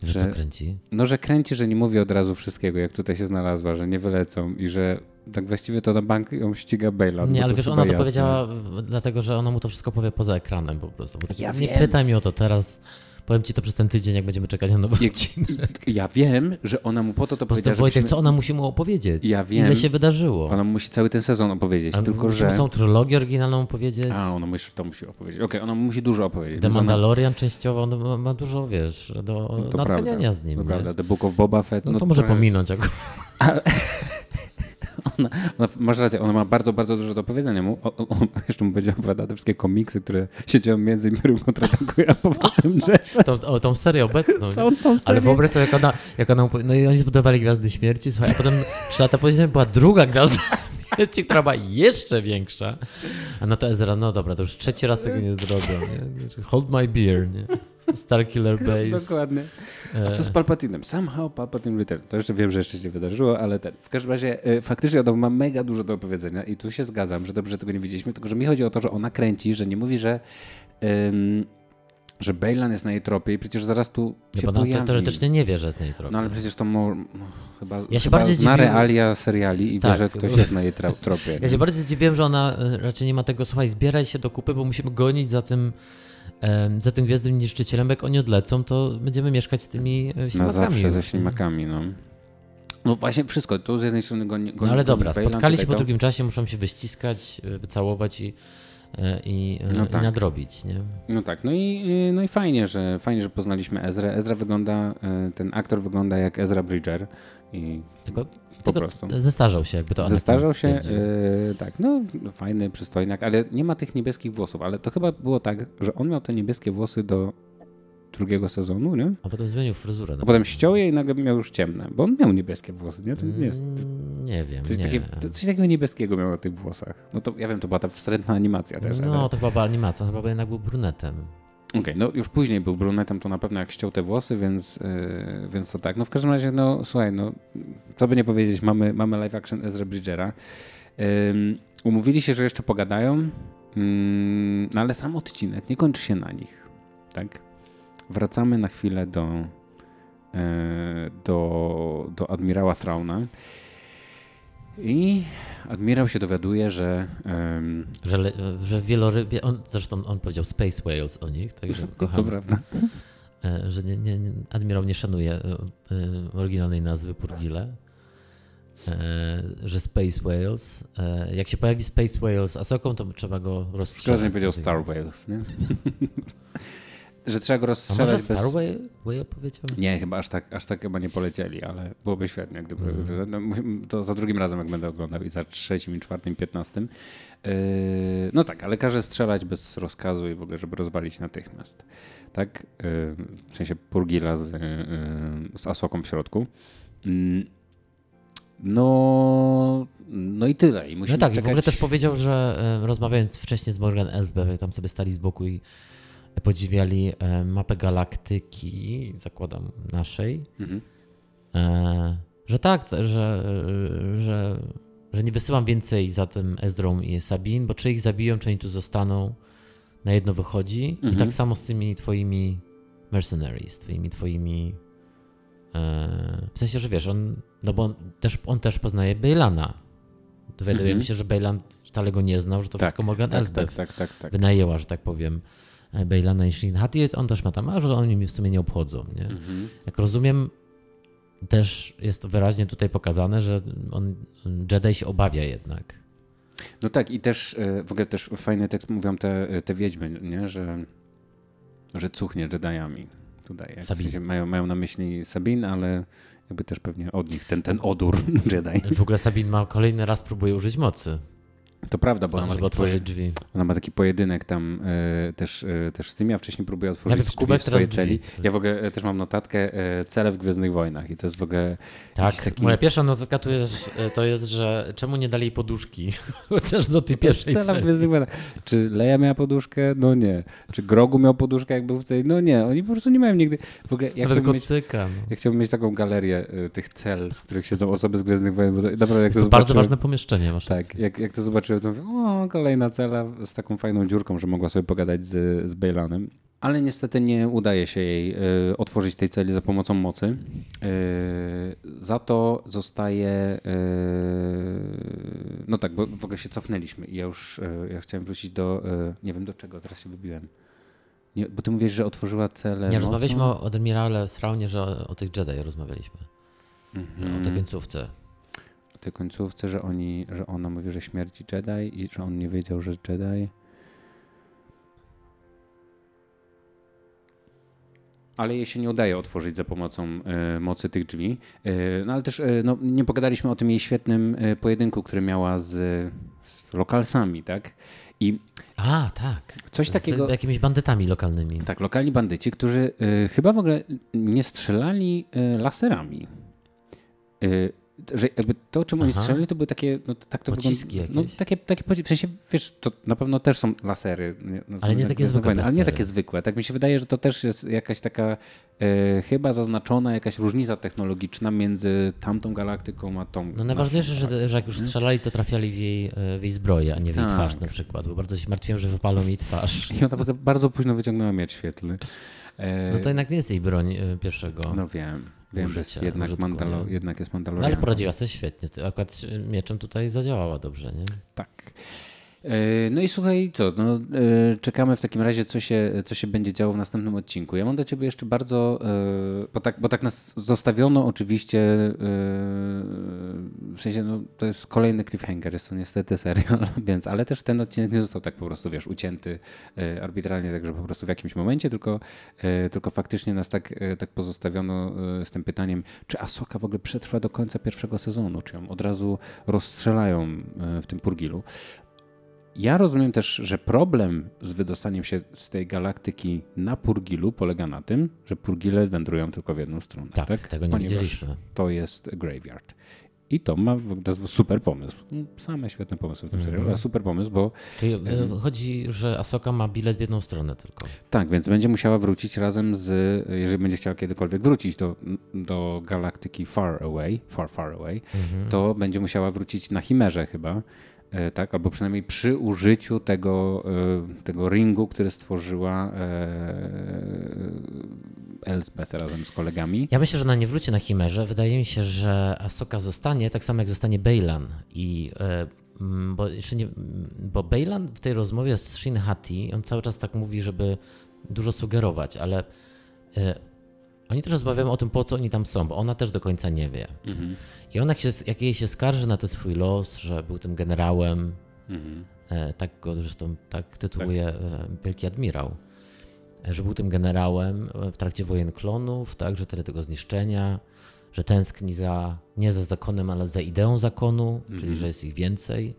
Speaker 2: Że, że co kręci?
Speaker 1: No, że kręci, że nie mówi od razu wszystkiego, jak tutaj się znalazła, że nie wylecą i że tak właściwie to na bank ją ściga Bailout.
Speaker 2: Nie, ale wiesz, ona to
Speaker 1: jasne.
Speaker 2: powiedziała dlatego, że ona mu to wszystko powie poza ekranem po prostu. Bo tak,
Speaker 1: ja
Speaker 2: nie
Speaker 1: wiem.
Speaker 2: pytaj mi o to teraz. Powiem ci to przez ten tydzień, jak będziemy czekać na nowy odcinek.
Speaker 1: Ja wiem, że ona mu po to to powiedziała.
Speaker 2: Wojtek, co ona musi mu opowiedzieć?
Speaker 1: Ja wiem.
Speaker 2: Ile się wydarzyło?
Speaker 1: Ona musi cały ten sezon opowiedzieć,
Speaker 2: A
Speaker 1: tylko że...
Speaker 2: Muszą trylogię oryginalną opowiedzieć.
Speaker 1: A, ona musi, to musi opowiedzieć. Okej, okay, ona musi dużo opowiedzieć.
Speaker 2: The Mandalorian ona... częściowo ma, ma, dużo, wiesz, do no nadganiania z nim.
Speaker 1: To prawda, The Book of Boba Fett.
Speaker 2: No, no to może pominąć akurat. Ale...
Speaker 1: Ona, ona, masz rację, ona ma bardzo, bardzo dużo do powiedzenia mu. O, o, jeszcze mu będzie opowiadać te wszystkie komiksy, które się dzieją między Imperium kontratakuje, a potem że...
Speaker 2: Tą, o, tą serię obecną. Całą tą serię. Ale wyobraź sobie, jak ona, jak ona... No i oni zbudowali Gwiazdy Śmierci, słuchaj, a potem trzy lata później była druga Gwiazda Śmierci, która była jeszcze większa. A no to Ezra, no dobra, to już trzeci raz tego nie zrobią. Nie? Hold my beer, nie? Starkiller Base.
Speaker 1: Dokładnie. A co z Palpatinem? Somehow Palpatine Return. To jeszcze wiem, że jeszcze się nie wydarzyło, ale ten. W każdym razie e, faktycznie ona ma mega dużo do opowiedzenia i tu się zgadzam, że dobrze że tego nie widzieliśmy, tylko że mi chodzi o to, że ona kręci, że nie mówi, że ym, że Bejlan jest na jej tropie i przecież zaraz tu
Speaker 2: no
Speaker 1: się
Speaker 2: bo
Speaker 1: pojawi.
Speaker 2: No, teoretycznie nie wie, że jest na jej tropie.
Speaker 1: No ale przecież to mo, no, chyba,
Speaker 2: ja się
Speaker 1: chyba
Speaker 2: bardziej
Speaker 1: zna
Speaker 2: zdziwiłem...
Speaker 1: realia seriali i tak. wie, że ktoś jest na jej tropie.
Speaker 2: Ja się bardziej zdziwiłem, że ona e, raczej nie ma tego, słuchaj, zbieraj się do kupy, bo musimy gonić za tym za tym gwiazdnym niszczycielem, jak oni odlecą, to będziemy mieszkać z tymi e, ślimakami.
Speaker 1: Na zawsze ze ślimakami, no. No właśnie wszystko, tu z jednej strony goni, goni
Speaker 2: No ale dobra, spotkali się po drugim czasie, muszą się wyściskać, e, wycałować i e, i, no tak. i nadrobić. Nie?
Speaker 1: No tak, no i, no i fajnie, że fajnie, że poznaliśmy Ezra. Ezra wygląda, ten aktor wygląda jak Ezra Bridger. I
Speaker 2: tylko, po prostu. Zestarzał się, jakby to
Speaker 1: Zestarzał się, yy, tak, no fajny, przystojnak, ale nie ma tych niebieskich włosów, ale to chyba było tak, że on miał te niebieskie włosy do drugiego sezonu, nie?
Speaker 2: A potem zmienił fryzurę.
Speaker 1: A potem ściął je i nagle miał już ciemne, bo on miał niebieskie włosy, nie? To nie, jest,
Speaker 2: mm, nie wiem, coś,
Speaker 1: nie. Takie, coś takiego niebieskiego miał na tych włosach. No to ja wiem, to była ta wstrętna animacja też.
Speaker 2: No, ale... to chyba była animacja, chyba jednak był brunetem.
Speaker 1: Okej, okay, no już później był brunetem, to na pewno jak ściął te włosy, więc, yy, więc to tak. No w każdym razie, no słuchaj, no co by nie powiedzieć, mamy, mamy live action Ezra Bridgera. Yy, umówili się, że jeszcze pogadają, yy, no ale sam odcinek nie kończy się na nich, tak? wracamy na chwilę do, e, do, do admirała Thrauna. I admirał się dowiaduje, że. Um,
Speaker 2: że, że wielorybie. On, zresztą on powiedział Space Whales o nich, także kocham.
Speaker 1: To prawda.
Speaker 2: E, że nie, nie, admirał nie szanuje e, oryginalnej nazwy Purgile. Że Space Whales. Jak się pojawi Space Whales Asoką, to trzeba go rozstrzelać.
Speaker 1: Szkoda, nie powiedział Star Whales, nie? Że trzeba go rozstrzelać
Speaker 2: A może bez... Way, Way opowiedział?
Speaker 1: Nie, chyba aż tak, aż tak chyba nie polecieli, ale byłoby świetnie, gdyby mm. to za drugim razem jak będę oglądał i za trzecim, i czwartym, piętnastym. Yy, no tak, ale każe strzelać bez rozkazu i w ogóle, żeby rozwalić natychmiast. Tak? Yy, w sensie Purgila z, yy, z Asoką w środku. Mm, no, no i tyle. I
Speaker 2: no tak, czekać... i w ogóle też powiedział, że rozmawiając wcześniej z Morgan Elsbeth, tam sobie stali z boku i podziwiali e, mapę galaktyki, zakładam naszej, mhm. E, że tak, że, że, że nie wysyłam więcej za tym Ezdrą i Sabin, bo czy ich zabiją, czy oni tu zostaną, na jedno wychodzi. Mhm. I tak samo z tymi twoimi mercenaries, twoimi, twoimi e, w sensie, że wiesz, on, no bo on też, on też poznaje Bejlana. Dowiadujemy mhm. się, że Bejlan wcale go nie znał, że to tak, wszystko Morgan tak, Elsbeth tak, tak, tak, tak, wynajęła, że tak powiem. Bejlana i Shin Hati, on też ma tam, a że oni mnie w sumie nie obchodzą. Nie? Mhm. Jak rozumiem, też jest to wyraźnie tutaj pokazane, że on, Jedi się obawia jednak.
Speaker 1: No tak i też e, w ogóle też fajny tekst mówią te, te wiedźmy, nie? Że, że cuchnie Jediami tutaj. Sabin. Mają, mają na myśli Sabin, ale jakby też pewnie od nich ten, ten odór Jedi.
Speaker 2: W ogóle Sabin ma kolejny raz próbuje użyć mocy.
Speaker 1: To prawda, bo ona ma,
Speaker 2: otworzyć drzwi.
Speaker 1: ona ma taki pojedynek tam y, też, y, też z tymi, a wcześniej próbuje otworzyć Nawet drzwi w swojej celi. Ja w ogóle też mam notatkę cele w Gwiezdnych Wojnach i to jest w ogóle
Speaker 2: Tak, taki... moja pierwsza notatka to jest, to jest, że czemu nie dali jej poduszki? Chociaż do tej pierwszej celi. w Gwiezdnych Wojnach.
Speaker 1: Czy Leia miała poduszkę? No nie. Czy Grogu miał poduszkę jak był w tej? No nie. Oni po prostu nie mają nigdy. W ogóle
Speaker 2: ja chciałbym, mieć,
Speaker 1: cyka, no. ja chciałbym mieć taką galerię tych cel, w których siedzą osoby z Gwiezdnych Wojen. Bo to,
Speaker 2: naprawdę, jak to, to bardzo ważne pomieszczenie. Masz
Speaker 1: tak, jak, jak to zobaczyłem, to mówię, o, kolejna cela z taką fajną dziurką, że mogła sobie pogadać z, z Bejlanem. Ale niestety nie udaje się jej y, otworzyć tej celi za pomocą mocy. Y, za to zostaje. Y, no tak, bo w ogóle się cofnęliśmy i ja już ja chciałem wrócić do. nie wiem do czego, teraz się wybiłem. Nie, bo ty mówisz, że otworzyła celę.
Speaker 2: Nie, rozmawialiśmy o admirale Thraunie, że o, o tych Jedi rozmawialiśmy. Mhm. O tej końcówce
Speaker 1: tej końcówce, że oni, że ona mówi, że śmierci Jedi i że on nie wiedział, że Jedi. Ale jej się nie udaje otworzyć za pomocą y, mocy tych drzwi. Y, no ale też y, no, nie pogadaliśmy o tym jej świetnym pojedynku, który miała z, z lokalsami, tak?
Speaker 2: I a, tak. Coś takiego. Z jakimiś bandytami lokalnymi.
Speaker 1: Tak, lokalni bandyci, którzy chyba w ogóle nie strzelali laserami że jakby to, czym oni strzelali, to były takie, no tak to
Speaker 2: Pociski
Speaker 1: wygląda, no, takie, takie, w sensie, wiesz, to na pewno też są lasery.
Speaker 2: No, ale nie takie zwykłe.
Speaker 1: ale nie takie zwykłe. Tak mi się wydaje, że to też jest jakaś taka e, chyba zaznaczona jakaś różnica technologiczna między tamtą galaktyką a tą.
Speaker 2: No najważniejsze, że, że jak już strzelali, to trafiali w jej, e, w jej zbroję, a nie w jej tak. twarz na przykład, bo bardzo się martwiłem, że wypalą jej twarz.
Speaker 1: I ona bardzo późno wyciągnęła miecz świetlny.
Speaker 2: E, no to jednak nie jest jej broń e, pierwszego.
Speaker 1: No wiem. Wiem, że jednak, użytku, Mandalo, jednak jest Mandalorian.
Speaker 2: No ale poradziła sobie świetnie. Akurat mieczem tutaj zadziałała dobrze, nie?
Speaker 1: Tak. E, no i słuchaj, co? No, e, czekamy w takim razie, co się, co się będzie działo w następnym odcinku. Ja mam do ciebie jeszcze bardzo, e, bo tak, bo tak nas zostawiono oczywiście, w sensie no, to jest kolejny cliffhanger, jest to niestety serial, więc, ale też ten odcinek nie został tak po prostu, wiesz, ucięty arbitralnie, także po prostu w jakimś momencie, tylko, tylko faktycznie nas tak, tak pozostawiono z tym pytaniem, czy Asoka w ogóle przetrwa do końca pierwszego sezonu, czy ją od razu rozstrzelają w tym purgilu. Ja rozumiem też, że problem z wydostaniem się z tej galaktyki na Purgilu polega na tym, że Purgile wędrują tylko w jedną stronę.
Speaker 2: Tak, tak? tego nie Ponieważ widzieliśmy.
Speaker 1: To jest graveyard. I to ma to jest super pomysł. Same świetne pomysły w tym serialu, ale mhm. super pomysł, bo.
Speaker 2: Czyli e, chodzi, że Asoka ma bilet w jedną stronę tylko.
Speaker 1: Tak, więc będzie musiała wrócić razem z. Jeżeli będzie chciała kiedykolwiek wrócić do, do galaktyki Far Away, Far Far Away, mhm. to będzie musiała wrócić na Chimerze chyba. E, tak, albo przynajmniej przy użyciu tego, e, tego ringu, który stworzyła e, Elsbeth razem z kolegami.
Speaker 2: Ja myślę, że ona nie wróci na Chimerze. Wydaje mi się, że Asoka zostanie, tak samo jak zostanie Bejlan. I bo, jeszcze nie, bo Bejlan w tej rozmowie z Shin Hati, on cały czas tak mówi, żeby dużo sugerować, ale oni też rozmawiają o tym, po co oni tam są, bo ona też do końca nie wie. Mhm. I ona, się, jak jej się skarży na ten swój los, że był tym generałem, mhm. e, tak go zresztą tak tytułuje tak. E, Wielki Admirał, e, że był tym generałem w trakcie wojen klonów, tak, że tyle tego zniszczenia, że tęskni za, nie za zakonem, ale za ideą zakonu, mhm. czyli że jest ich więcej.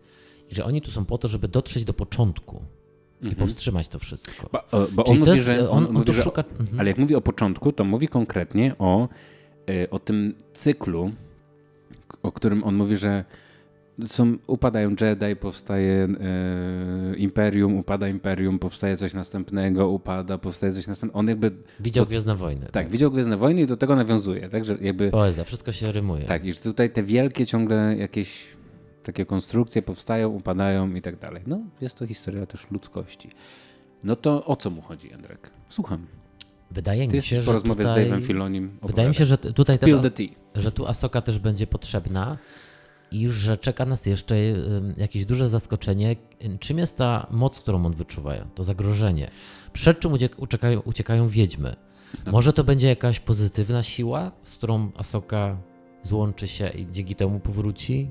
Speaker 2: I że oni tu są po to, żeby dotrzeć do początku i mhm. powstrzymać to wszystko.
Speaker 1: Bo, bo on mówi, że. On, on, mówi, że szuka... mhm. Ale jak mówi o początku, to mówi konkretnie o, e, o tym cyklu, o którym on mówi, że są, upadają Jedi, powstaje e, Imperium, upada Imperium, powstaje coś następnego, upada, powstaje coś następnego. On jakby...
Speaker 2: Widział do, Gwiezdne Wojny.
Speaker 1: Tak, tak, widział Gwiezdne Wojny i do tego nawiązuje. Tak, że jakby,
Speaker 2: Poezja, wszystko się rymuje.
Speaker 1: Tak, i że tutaj te wielkie ciągle jakieś takie konstrukcje powstają, upadają i tak dalej. No, jest to historia też ludzkości. No to o co mu chodzi, Jędrek? Słucham.
Speaker 2: Wydaje Ty mi się,
Speaker 1: że tutaj, z Dave'em Filonim
Speaker 2: Wydaje mi się, że tutaj też, że tu Asoka też będzie potrzebna i że czeka nas jeszcze jakieś duże zaskoczenie. Czym jest ta moc, którą on wyczuwa, to zagrożenie? Przed czym uciekają, uciekają wiedźmy? Może to będzie jakaś pozytywna siła, z którą Asoka złączy się i dzięki temu powróci?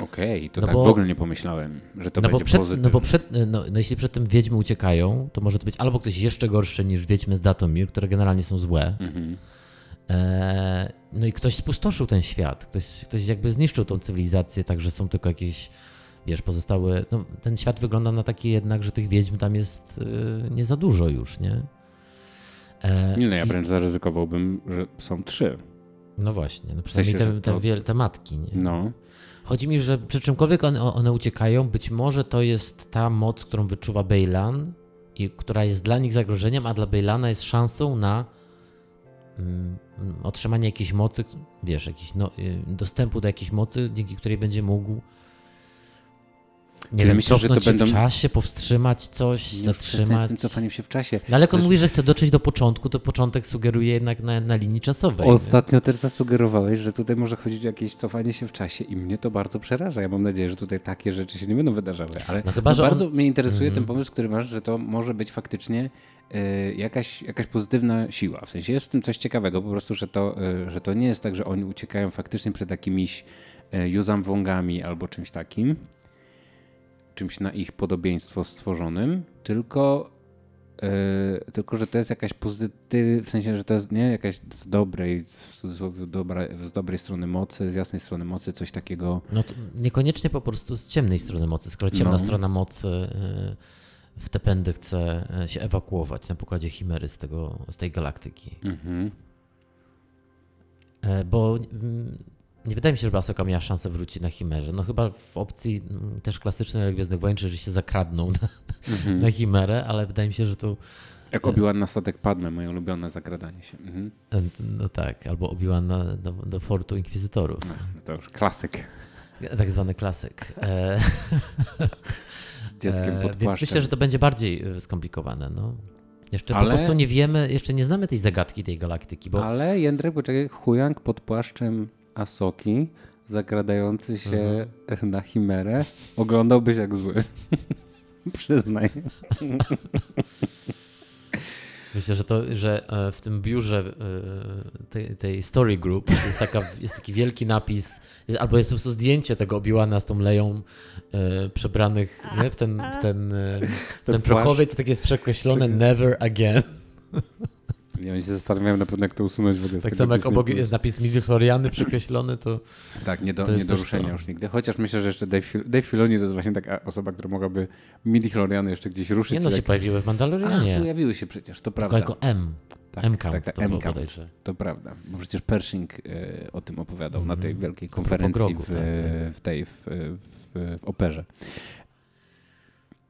Speaker 1: Okej, okay, to no tak bo, w ogóle nie pomyślałem, że to no będzie
Speaker 2: przed,
Speaker 1: pozytywne.
Speaker 2: No bo przed, no, no jeśli przed tym wiedźmy uciekają, to może to być albo ktoś jeszcze gorszy niż wiedźmy z Datomir, które generalnie są złe. Mhm. E, no i ktoś spustoszył ten świat, ktoś, ktoś jakby zniszczył tą cywilizację, tak że są tylko jakieś, wiesz, pozostałe. No, ten świat wygląda na taki jednak, że tych wiedźm tam jest y, nie za dużo już, nie?
Speaker 1: E, nie, no ja wręcz i... zaryzykowałbym, że są trzy.
Speaker 2: No właśnie, no przynajmniej w sensie, te, te, to... te matki, nie?
Speaker 1: No.
Speaker 2: Chodzi mi, że przy czymkolwiek one, one uciekają, być może to jest ta moc, którą wyczuwa Bejlan i która jest dla nich zagrożeniem, a dla Bejlana jest szansą na mm, otrzymanie jakiejś mocy, wiesz, jakiś no, y, dostępu do jakiejś mocy, dzięki której będzie mógł nie wiem, myślisz, że to będą... w czasie, powstrzymać coś, nie zatrzymać.
Speaker 1: z tym cofaniem się w czasie.
Speaker 2: No ale jak on mówi, że chce dotrzeć do początku, to początek sugeruje jednak na, na linii czasowej.
Speaker 1: Ostatnio nie? też zasugerowałeś, że tutaj może chodzić o jakieś cofanie się w czasie i mnie to bardzo przeraża. Ja mam nadzieję, że tutaj takie rzeczy się nie będą wydarzały, ale no chyba, no bardzo on... mnie interesuje mm. ten pomysł, który masz, że to może być faktycznie y, jakaś, jakaś pozytywna siła. W sensie jest w tym coś ciekawego, po prostu, że to, y, że to nie jest tak, że oni uciekają faktycznie przed jakimiś y, Yuzam Wongami albo czymś takim, czymś na ich podobieństwo stworzonym, tylko, yy, tylko że to jest jakaś pozytyw, w sensie, że to jest nie jakaś z dobrej, w cudzysłowie dobra, z dobrej strony mocy, z jasnej strony mocy, coś takiego.
Speaker 2: No niekoniecznie po prostu z ciemnej strony mocy, skoro ciemna no. strona mocy yy, w te pędy chce y, się ewakuować na pokładzie Chimery z, tego, z tej galaktyki. Mhm. E, bo mm, nie wydaje mi się, żeby Asoka miała szansę wrócić na Chimerze. No chyba w opcji mm, też klasycznej Gwiezdnych Wojen, że się zakradną na, mhm. na Chimerę, ale wydaje mi się, że tu...
Speaker 1: Jak obiłan na statek Padme, moje ulubione zakradanie się. Mhm.
Speaker 2: No tak, albo obiłan do, do fortu Inkwizytorów. No,
Speaker 1: to już klasyk.
Speaker 2: Tak zwany klasyk. E,
Speaker 1: Z dzieckiem pod płaszczem.
Speaker 2: Więc myślę, że to będzie bardziej e, skomplikowane. No. Jeszcze ale... po prostu nie wiemy, jeszcze nie znamy tej zagadki tej galaktyki. Bo...
Speaker 1: Ale Jędrek, poczekaj, Huyang pod płaszczem Asoki zakradający się mhm. na chimerę, oglądałbyś jak zły. Przyznaj.
Speaker 2: Myślę, że, to, że e, w tym biurze e, tej, tej Story Group jest, taka, jest taki wielki napis, albo jest po prostu zdjęcie tego Obiłana z tą leją e, przebranych nie? w ten, w ten, w ten prochowiec, tak jest przekreślone Never Again.
Speaker 1: Ja oni się zastanawiają na pewno, jak to usunąć w ogóle.
Speaker 2: Tak samo jak obok jest napis midichloriany przekreślony, to.
Speaker 1: Tak, nie do, nie do ruszenia to. już nigdy. Chociaż myślę, że jeszcze Dave, Dave Filoni to jest właśnie taka osoba, która mogłaby midichloriany jeszcze gdzieś ruszyć.
Speaker 2: Nie no, się jak... pojawiły w Mandalorianie.
Speaker 1: Ach, pojawiły się przecież, to prawda.
Speaker 2: Tylko jako M. Tak, M-count tak,
Speaker 1: to, M to prawda, bo przecież Pershing e, o tym opowiadał mm -hmm. na tej mhm. wielkiej konferencji grogu, w, tak, tak, w, tej w, w, w operze.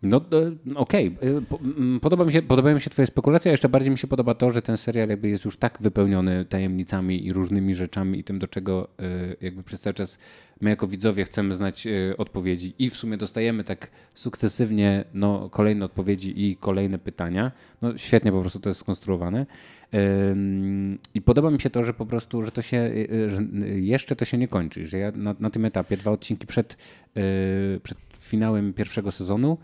Speaker 1: No e, okej, okay. podoba mi się, podobają mi się twoje spekulacje, a jeszcze bardziej mi się podoba to, że ten serial jakby jest już tak wypełniony tajemnicami i różnymi rzeczami i tym, do czego e, jakby przez cały czas my jako widzowie chcemy znać e, odpowiedzi i w sumie dostajemy tak sukcesywnie no, kolejne odpowiedzi i kolejne pytania. No świetnie po prostu to jest skonstruowane. I podoba mi się to, że po prostu, że to się, że jeszcze to się nie kończy, że ja na, na tym etapie, dwa odcinki przed, przed finałem pierwszego sezonu,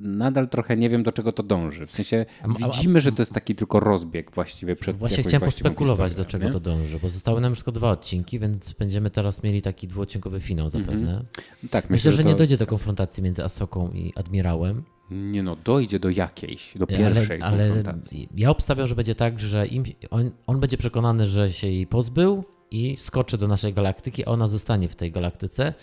Speaker 1: nadal trochę nie wiem, do czego to dąży. W sensie widzimy, że to jest taki tylko rozbieg właściwie przed
Speaker 2: Właśnie chciałem pospekulować, do czego nie? to dąży, bo zostały nam już tylko dwa odcinki, więc będziemy teraz mieli taki dwuodcinkowy finał mhm. zapewne. Mm -hmm. Tak, myślę, myślę, że, to... nie dojdzie do konfrontacji między Asoką i Admirałem.
Speaker 1: Nie no, dojdzie do jakiejś, do pierwszej ale, konfrontacji.
Speaker 2: Ale ja obstawiam, że będzie tak, że im, on, on będzie przekonany, że się jej pozbył i skoczy do naszej galaktyki, a ona zostanie w tej galaktyce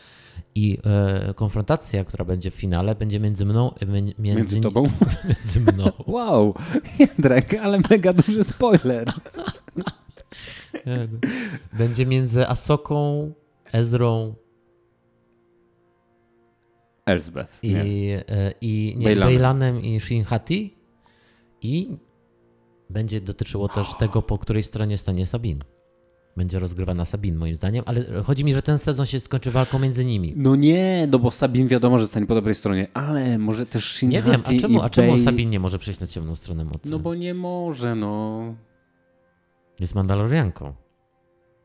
Speaker 2: i e, konfrontacja, która będzie w finale, będzie między mną, między,
Speaker 1: między tobą?
Speaker 2: między mną.
Speaker 1: Wow, Jędrek, ale mega duży spoiler.
Speaker 2: będzie między Asoką, Ezrą
Speaker 1: Elsbeth.
Speaker 2: I, nie. E, i nie, Bejlanem i Shinhati. I będzie dotyczyło też tego, po której stronie stanie Sabin będzie rozgrywana Sabin, moim zdaniem, ale chodzi mi, że ten sezon się skończy walką między nimi.
Speaker 1: No nie, no bo Sabin wiadomo, że stanie po dobrej stronie, ale może też Shin
Speaker 2: Nie wiem, a czemu, a czemu Sabin nie może przejść na ciemną stronę mocy?
Speaker 1: No bo nie może, no.
Speaker 2: Jest Mandalorianką.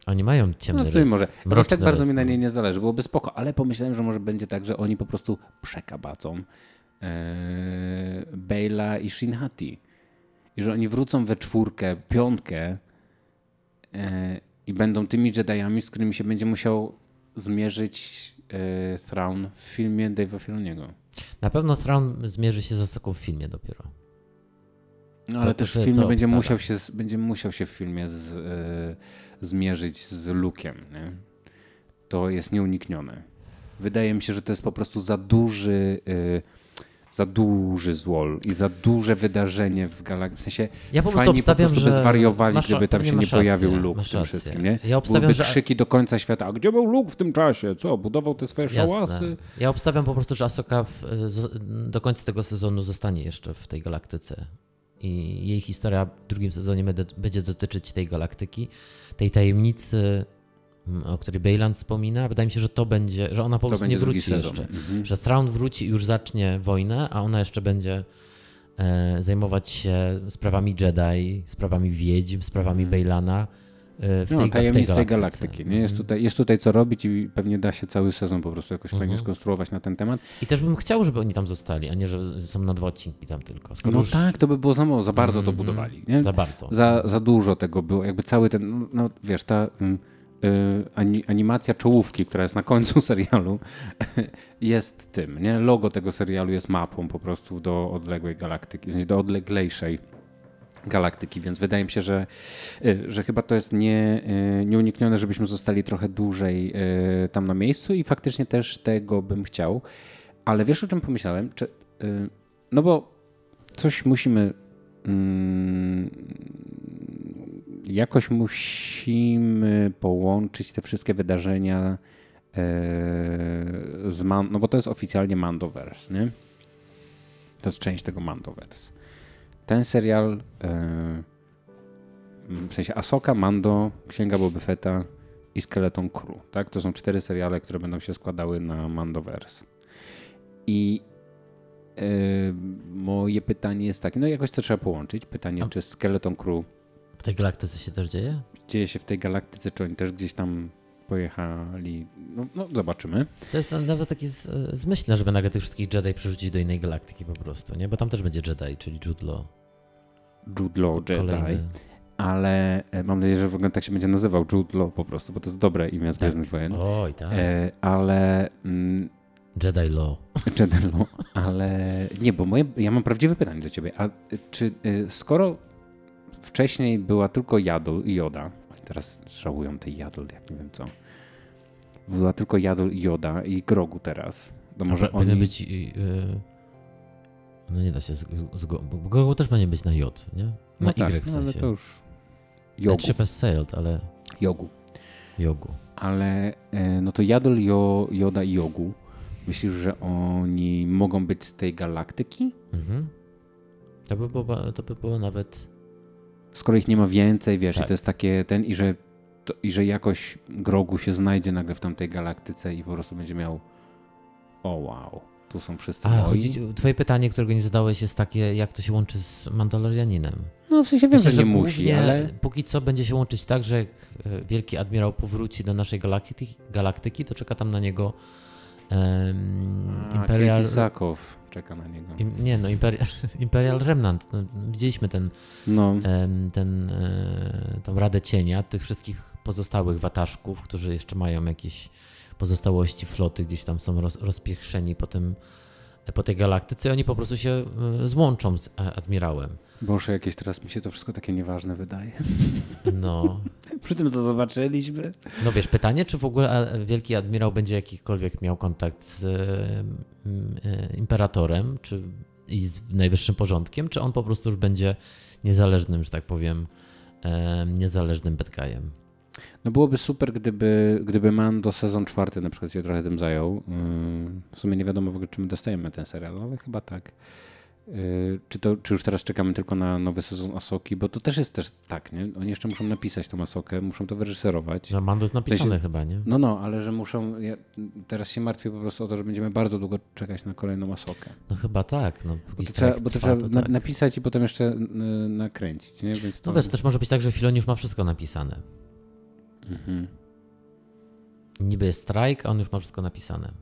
Speaker 2: Oni mają ciemny
Speaker 1: No może. Aż tak bardzo mi na niej nie zależy, byłoby spoko, ale pomyślałem, że może będzie tak, że oni po prostu przekabacą ee, Bejla i Shinhati. I że oni wrócą we czwórkę, piątkę e, i będą tymi Jediami, z którymi się będzie musiał zmierzyć e, Thrawn w filmie Dave'a Filoniego.
Speaker 2: Na pewno Thrawn zmierzy się z Asoką w filmie dopiero.
Speaker 1: No, ale to, też w filmie będzie musiał, się, będzie musiał się w filmie z, e, zmierzyć z Luke'em. Nie? To jest nieuniknione. Wydaje mi się, że to jest po prostu za duży... E, za duży złol i za duże wydarzenie w galaktyce. W sensie ja po prostu obstawiam, po prostu że by zwariowali, masz, gdyby tam się nie pojawił Luke w tym wszystkim. Nie? Ja obstawiam, Byłyby że... krzyki do końca świata. A gdzie był Luke w tym czasie? Co? Budował te swoje Jasne. szałasy?
Speaker 2: Ja obstawiam po prostu, że Asoka w, do końca tego sezonu zostanie jeszcze w tej galaktyce. I jej historia w drugim sezonie będzie dotyczyć tej galaktyki, tej tajemnicy o której Bejland wspomina. Wydaje mi się, że to będzie, że ona po prostu nie wróci jeszcze. Mhm. Że Thrawn wróci i już zacznie wojnę, a ona jeszcze będzie e, zajmować się sprawami Jedi, sprawami wiedźm, sprawami mhm. Bejlana.
Speaker 1: E, w tej, no, tajemnic tej galaktyki. Nie? Jest, mhm. tutaj, jest tutaj co robić i pewnie da się cały sezon po prostu jakoś mhm. fajnie skonstruować na ten temat.
Speaker 2: I też bym chciał, żeby oni tam zostali, a nie, że są na dwa odcinki tam tylko.
Speaker 1: Skoro no już... tak, to by było za mało, za bardzo to mhm. budowali. Nie?
Speaker 2: Za bardzo.
Speaker 1: Za, za dużo tego było, jakby cały ten, no, no wiesz, ta... Mm, animacja czołówki, która jest na końcu serialu, jest tym. Nie? Logo tego serialu jest mapą po prostu do odległej galaktyki, do odleglejszej galaktyki, więc wydaje mi się, że, y, że chyba to jest nie, y, nieuniknione, żebyśmy zostali trochę dłużej tam na miejscu i faktycznie też tego bym chciał. Ale wiesz o czym pomyślałem? Czy, no bo coś musimy mm, jakoś musimy połączyć te wszystkie wydarzenia e, z Man no bo to jest oficjalnie Mandoverse, nie? To jest część tego Mandoverse. Ten serial e, w sensie Asoka, Mando, Księga Boba Fetta i Skeleton Crew, tak? To są cztery seriale, które będą się składały na Mandoverse. I e, moje pytanie jest takie, no jakoś to trzeba połączyć. Pytanie, A... czy Skeleton Crew
Speaker 2: w tej galaktyce się też dzieje?
Speaker 1: Dzieje się w tej galaktyce, czy oni też gdzieś tam pojechali. No, no zobaczymy.
Speaker 2: To jest nawet takie z- zmyślne, żeby nagle tych wszystkich Jedi przerzucić do innej galaktyki po prostu, nie? Bo tam też będzie Jedi, czyli. Jude Law
Speaker 1: Jedi. Ale e, mam nadzieję, że w ogóle tak się będzie nazywał Jude Law po prostu, bo to jest dobre imię z
Speaker 2: Tak.
Speaker 1: Gwiezdnych Wojen.
Speaker 2: Oj, tak.
Speaker 1: E, ale mm,
Speaker 2: Jedi Law.
Speaker 1: Jedi Law, ale nie, bo moje, ja mam prawdziwe pytanie do ciebie. A czy y, skoro wcześniej była tylko Jadol i Joda, teraz żałują tej Jadol, jak nie wiem co, była tylko Jadol i Joda i Grogu teraz, to może
Speaker 2: powinien
Speaker 1: oni...
Speaker 2: być... Yy, no nie da się... Z, z, bo Grogu też powinien być na J, nie? Na
Speaker 1: no
Speaker 2: Y
Speaker 1: tak,
Speaker 2: w
Speaker 1: no, ale
Speaker 2: sensie.
Speaker 1: to już Jogu,
Speaker 2: has sailed, ale
Speaker 1: Jogu.
Speaker 2: Jogu.
Speaker 1: Ale e, no to Jadol, jo, Joda i Jogu, myślisz, że oni mogą być z tej galaktyki?
Speaker 2: Mhm. To by było, to by było nawet...
Speaker 1: skoro ich nie ma więcej, wiesz,
Speaker 2: Tak.
Speaker 1: i to jest takie ten, i że, to, i że jakoś Grogu się znajdzie nagle w tamtej galaktyce i po prostu będzie miał o wow, tu są wszyscy
Speaker 2: A, chodzi, twoje pytanie, którego nie zadałeś jest takie, jak to się łączy z Mandalorianinem?
Speaker 1: No w sensie wiem,
Speaker 2: Myślę,
Speaker 1: że nie musi, ale
Speaker 2: Póki co będzie się łączyć tak, że jak e, wielki admirał powróci do naszej galaktyki, galaktyki to czeka tam na niego em,
Speaker 1: A,
Speaker 2: Imperial...
Speaker 1: Sakow czeka na niego.
Speaker 2: Im, nie no, Imperial, Imperial Remnant. No, widzieliśmy ten,
Speaker 1: No,
Speaker 2: ten, e, tą Radę Cienia, tych wszystkich pozostałych wataszków, którzy jeszcze mają jakieś pozostałości floty, gdzieś tam są roz, rozpieszczeni po, tym, po tej galaktyce i oni po prostu się e, złączą z e, admirałem.
Speaker 1: Boże, jakieś teraz mi się to wszystko takie nieważne wydaje.
Speaker 2: No,
Speaker 1: Przy tym, co zobaczyliśmy.
Speaker 2: No wiesz, pytanie, czy w ogóle wielki admirał będzie jakikolwiek miał kontakt z m, e, imperatorem, czy i z najwyższym porządkiem, czy on po prostu już będzie niezależnym, że tak powiem, e, niezależnym bad guyem.
Speaker 1: No byłoby super, gdyby, gdyby Mando sezon czwarty na przykład się trochę tym zajął. Ym, W sumie nie wiadomo w ogóle, czy my dostajemy ten serial, ale chyba tak. Yy, Czy, to, czy już teraz czekamy tylko na nowy sezon Asoki? Bo to też jest też tak, nie? Oni jeszcze muszą napisać tą Asokę, muszą to wyreżyserować.
Speaker 2: No Mando jest napisane chyba, nie?
Speaker 1: No, no, ale że muszą. Ja teraz się martwię po prostu o to, że będziemy bardzo długo czekać na kolejną Asokę.
Speaker 2: No chyba tak. No,
Speaker 1: Bo to trzeba, bo to trzeba na,
Speaker 2: tak.
Speaker 1: napisać i potem jeszcze y, nakręcić, nie? Więc to,
Speaker 2: No wiesz, też może być tak, że Filoni już ma wszystko napisane.
Speaker 1: Mhm.
Speaker 2: Niby jest strajk, a on już ma wszystko napisane.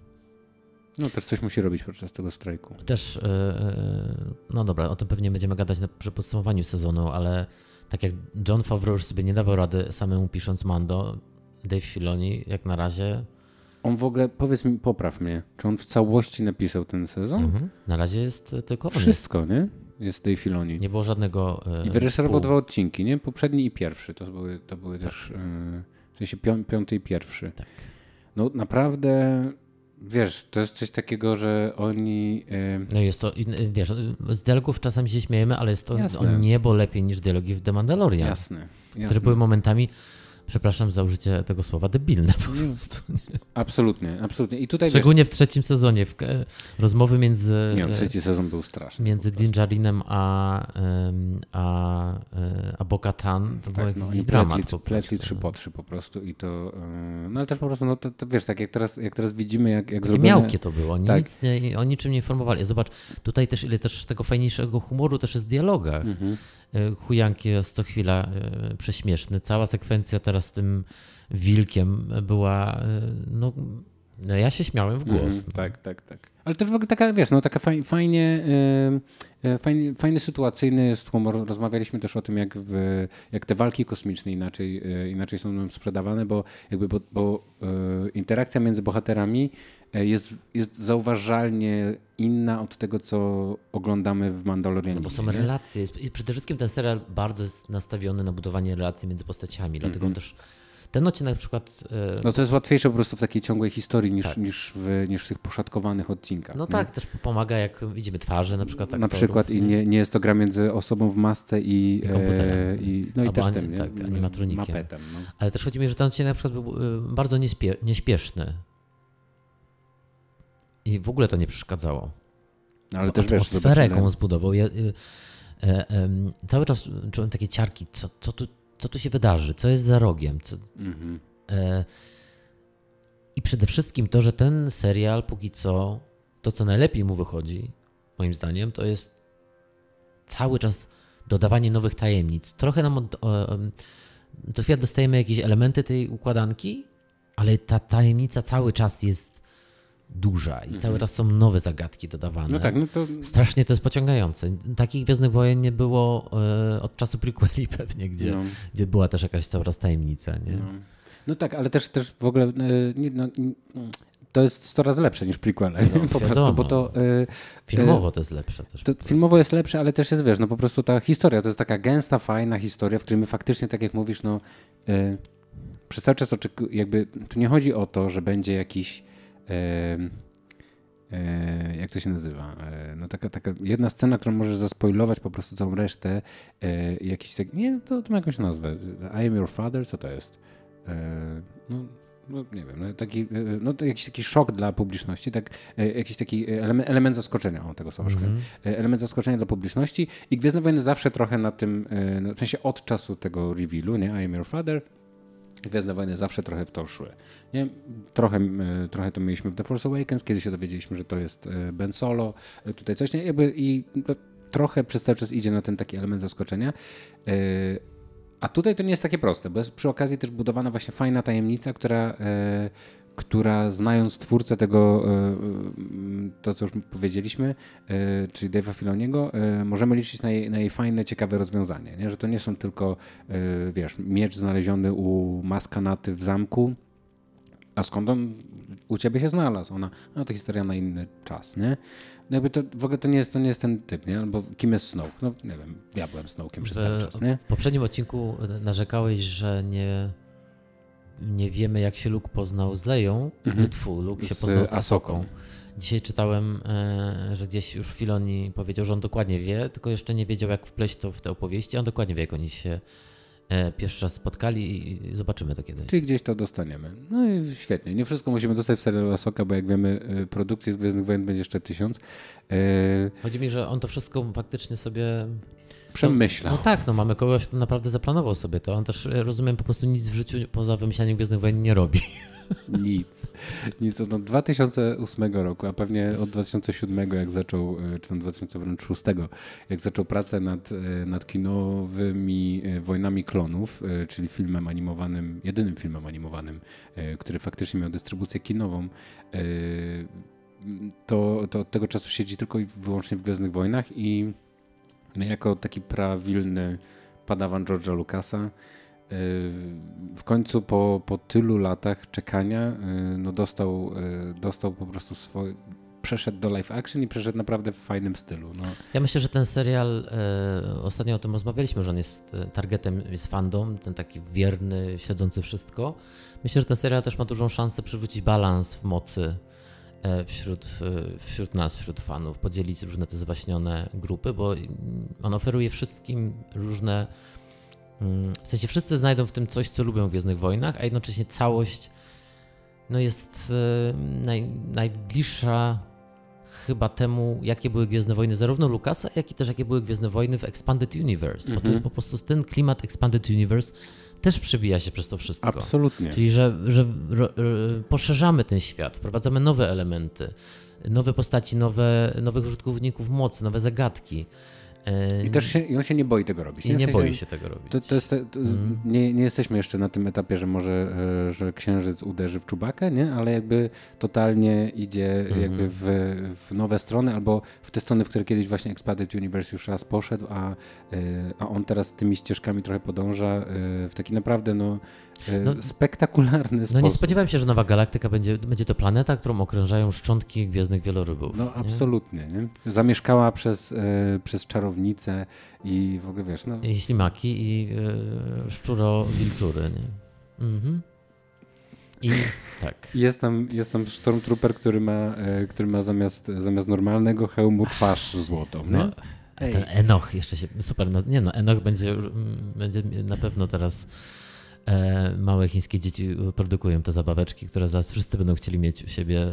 Speaker 1: No też coś musi robić podczas tego strajku.
Speaker 2: Też, yy, no dobra, o tym pewnie będziemy gadać na, przy podsumowaniu sezonu, ale tak jak John Favreau już sobie nie dawał rady samemu pisząc Mando, Dave Filoni jak na razie,
Speaker 1: On w ogóle, powiedz mi, popraw mnie, czy on w całości napisał ten sezon?
Speaker 2: mhm, na razie jest tylko on.
Speaker 1: Wszystko, nie? Jest Dave Filoni.
Speaker 2: Nie było żadnego. Yy,
Speaker 1: I wyreżyserował dwa odcinki, nie? Poprzedni i pierwszy. To były, to były też, yy, w sensie pią, piąty i pierwszy.
Speaker 2: Tak.
Speaker 1: No naprawdę, wiesz, to jest coś takiego, że oni... Yy,
Speaker 2: No jest to, wiesz, z dialogów czasami się śmiejemy, ale jest to
Speaker 1: Jasne.
Speaker 2: o niebo lepiej niż dialogi w The Mandalorian,
Speaker 1: jasne,
Speaker 2: które
Speaker 1: jasne.
Speaker 2: były momentami, przepraszam za użycie tego słowa, debilne po
Speaker 1: Nie,
Speaker 2: prostu.
Speaker 1: Absolutnie, absolutnie. I tutaj, wiesz,
Speaker 2: Szczególnie w trzecim sezonie, w, e, rozmowy między...
Speaker 1: nie, no,
Speaker 2: e,
Speaker 1: trzeci sezon był straszny.
Speaker 2: Między. Dinjarinem a, a, e, a Bo-Katan to był
Speaker 1: Tak, no,
Speaker 2: jakiś
Speaker 1: oni
Speaker 2: dramat
Speaker 1: pletli,
Speaker 2: po
Speaker 1: pletli
Speaker 2: prostu.
Speaker 1: trzy po trzy po prostu i to, no ale też po prostu, no to, to wiesz, tak jak teraz, jak teraz widzimy, jak, jak zrobione...
Speaker 2: miałkie to było, oni
Speaker 1: Tak.
Speaker 2: nic nie, o niczym nie informowali. Zobacz, tutaj też ile też tego fajniejszego humoru też jest w dialogach.
Speaker 1: Mhm.
Speaker 2: Chujanki jest co chwila prześmieszny. Cała sekwencja teraz z tym wilkiem była, e, no, no ja się śmiałem w głos.
Speaker 1: Mhm, tak, tak, tak. Ale też w ogóle taka, wiesz, no taka faj, fajnie, yy, fajny, fajny sytuacyjny jest humor. Rozmawialiśmy też o tym, jak, w, jak te walki kosmiczne inaczej, yy, inaczej są nam sprzedawane, bo jakby, bo, bo yy, interakcja między bohaterami yy, jest, jest zauważalnie inna od tego, co oglądamy w Mandalorianie.
Speaker 2: No bo są relacje. Przede wszystkim ten serial bardzo jest nastawiony na budowanie relacji między postaciami, dlatego on też ten odcinek na przykład e,
Speaker 1: No to jest łatwiejsze po prostu w takiej ciągłej historii niż,
Speaker 2: Tak.
Speaker 1: niż, w, niż w tych poszatkowanych odcinkach.
Speaker 2: No
Speaker 1: nie?
Speaker 2: tak, też pomaga, jak widzimy twarze na przykład
Speaker 1: Na
Speaker 2: aktorów,
Speaker 1: przykład i nie, nie jest to gra między osobą w masce i,
Speaker 2: I komputerem.
Speaker 1: e, i, no i
Speaker 2: Albo
Speaker 1: też
Speaker 2: ani-
Speaker 1: tym, nie?
Speaker 2: tak, animatronikiem.
Speaker 1: Mapetem, no.
Speaker 2: Ale też chodzi mi, że ten odcinek na przykład był y, bardzo niespie, nieśpieszny. I w ogóle to nie przeszkadzało.
Speaker 1: Ale też wiesz,
Speaker 2: atmosferę,
Speaker 1: zobaczymy-
Speaker 2: jaką zbudował. Ja, e, em, cały czas czułem takie ciarki, co, co, tu, co tu się wydarzy, co jest za rogiem. Co,
Speaker 1: Mhm.
Speaker 2: e, I przede wszystkim to, że ten serial póki co, to co najlepiej mu wychodzi, moim zdaniem, to jest cały czas dodawanie nowych tajemnic. Trochę nam od, co chwilę dostajemy jakieś elementy tej układanki, ale ta tajemnica cały czas jest duża i cały czas są nowe zagadki dodawane.
Speaker 1: Mhm. No tak, no to
Speaker 2: Strasznie to jest pociągające. Takich Gwiezdnych Wojen nie było e, od czasu prequeli pewnie, gdzie,
Speaker 1: No.
Speaker 2: gdzie była też jakaś cały czas tajemnica, nie?
Speaker 1: No, no tak, ale też, też w ogóle e, no, to jest 100 razy lepsze niż prequele.
Speaker 2: No,
Speaker 1: po prostu, bo to, e,
Speaker 2: Filmowo to jest lepsze też.
Speaker 1: to filmowo jest lepsze, ale też jest, wiesz, no po prostu ta historia, to jest taka gęsta, fajna historia, w której my faktycznie, tak jak mówisz, no przez cały czas jakby, tu nie chodzi o to, że będzie jakiś jak to się nazywa? E, no taka, taka jedna scena, którą możesz zaspoilować po prostu całą resztę. E, jakiś tak, nie, to, to ma jakąś nazwę. I am your father, co to jest? E, no, no nie wiem, no, taki, no to jakiś taki szok dla publiczności, tak, jakiś taki element, element zaskoczenia, o tego słowa szukałem. E, element zaskoczenia dla publiczności i Gwiezdne Wojny zawsze trochę na tym, no, w sensie od czasu tego revealu, nie, I am your father, Gwiezdne Wojny zawsze trochę w to szły. Nie? Trochę, e, trochę to mieliśmy w The Force Awakens, kiedy się dowiedzieliśmy, że to jest e, Ben Solo, e, tutaj coś, nie? Jakby i trochę przez cały czas idzie na ten taki element zaskoczenia. A tutaj to nie jest takie proste, bo jest przy okazji też budowana właśnie fajna tajemnica, która, która znając twórcę tego, e, m, to co już powiedzieliśmy, e, czyli Dave'a Filoniego, e, możemy liczyć na jej, na jej fajne, ciekawe rozwiązanie. Nie? Że to nie są tylko, e, wiesz, miecz znaleziony u maskanaty w zamku, a skąd on u ciebie się znalazł? Ona, no to historia na inny czas, nie? No jakby to, w ogóle to nie jest, to nie jest ten typ, nie? Albo kim jest Snoke? No nie wiem, ja byłem Snoke'iem przez cały czas, nie?
Speaker 2: W poprzednim odcinku narzekałeś, że nie, nie wiemy, jak się Luke poznał z Leją.
Speaker 1: Mhm.
Speaker 2: Tfu, Luke się
Speaker 1: Z
Speaker 2: poznał z
Speaker 1: Asoką.
Speaker 2: Dzisiaj czytałem, e, że gdzieś już Filoni powiedział, że on dokładnie wie, tylko jeszcze nie wiedział, jak wpleść to w te opowieści. On dokładnie wie, jak oni się e, pierwszy raz spotkali i zobaczymy to kiedyś.
Speaker 1: Czyli gdzieś to dostaniemy. No i świetnie. Nie wszystko musimy dostać w serialu Asoka, bo jak wiemy, y, produkcji z Gwiezdnych Wojen będzie jeszcze tysiąc.
Speaker 2: Chodzi mi, że on to wszystko faktycznie sobie
Speaker 1: Przemyślał.
Speaker 2: No, no tak, no mamy kogoś, kto naprawdę zaplanował sobie to. On też, e, rozumiem, po prostu nic w życiu poza wymyślaniem Gwiezdnych Wojen nie robi.
Speaker 1: Nic. Nic od 2008 roku, a pewnie od 2007, jak zaczął, y, czy tam 2006, jak zaczął pracę nad, y, nad kinowymi Wojnami Klonów, czyli filmem animowanym, jedynym filmem animowanym, który faktycznie miał dystrybucję kinową, to, to od tego czasu siedzi tylko i wyłącznie w Gwiezdnych Wojnach i my jako taki prawilny padawan George'a Lucasa y, w końcu po, po tylu latach czekania y, no dostał, y, dostał po prostu swój, przeszedł do live action i przeszedł naprawdę w fajnym stylu. No,
Speaker 2: Ja myślę, że ten serial, ostatnio o tym rozmawialiśmy, że on jest targetem, jest fandom, ten taki wierny, śledzący wszystko. Myślę, że ten serial też ma dużą szansę przywrócić balans w mocy wśród, e, wśród nas, wśród fanów, podzielić różne te zwaśnione grupy, bo on oferuje wszystkim różne. mm, W sensie wszyscy znajdą w tym coś, co lubią w Gwiezdnych Wojnach, a jednocześnie całość no jest e, naj, najbliższa chyba temu, jakie były Gwiezdne Wojny zarówno Lucasa, jak i też jakie były Gwiezdne Wojny w Expanded Universe, bo to
Speaker 1: Mhm.
Speaker 2: jest po prostu ten klimat Expanded Universe też przebija się przez to wszystko.
Speaker 1: absolutnie.
Speaker 2: Czyli, że, że poszerzamy ten świat, wprowadzamy nowe elementy, nowe postaci, nowe, nowych użytkowników mocy, nowe zagadki. E,
Speaker 1: I też się, i on się nie boi tego robić.
Speaker 2: i
Speaker 1: W
Speaker 2: nie
Speaker 1: sensie-
Speaker 2: boi się tego robić.
Speaker 1: To, to jest to,
Speaker 2: Mm.
Speaker 1: nie, nie jesteśmy jeszcze na tym etapie, że może, e, że księżyc uderzy w czubakę, nie? ale jakby totalnie idzie
Speaker 2: Mhm.
Speaker 1: jakby w, w nowe strony, albo w te strony, w które kiedyś właśnie Expanded Universe już raz poszedł, a, e, a on teraz tymi ścieżkami trochę podąża e, w taki naprawdę no,
Speaker 2: No-
Speaker 1: spektakularny
Speaker 2: No
Speaker 1: sposób.
Speaker 2: nie spodziewałem się, że Nowa Galaktyka będzie, będzie to planeta, którą okrążają szczątki gwiezdnych wielorybów.
Speaker 1: No
Speaker 2: nie?
Speaker 1: absolutnie, nie? Zamieszkała przez, e, przez czarownicę i w ogóle wiesz, no
Speaker 2: I ślimaki i y, szczuro wilczury, nie? Mhm. I tak.
Speaker 1: Jest tam, jest tam Stormtrooper, który ma, e, który ma zamiast, zamiast normalnego hełmu twarz złotą. Nie?
Speaker 2: No, a ten Enoch jeszcze się super. Nie no, Enoch będzie, mm, będzie na pewno teraz. E, małe chińskie dzieci produkują te zabaweczki, które zaraz wszyscy będą chcieli mieć u siebie. E,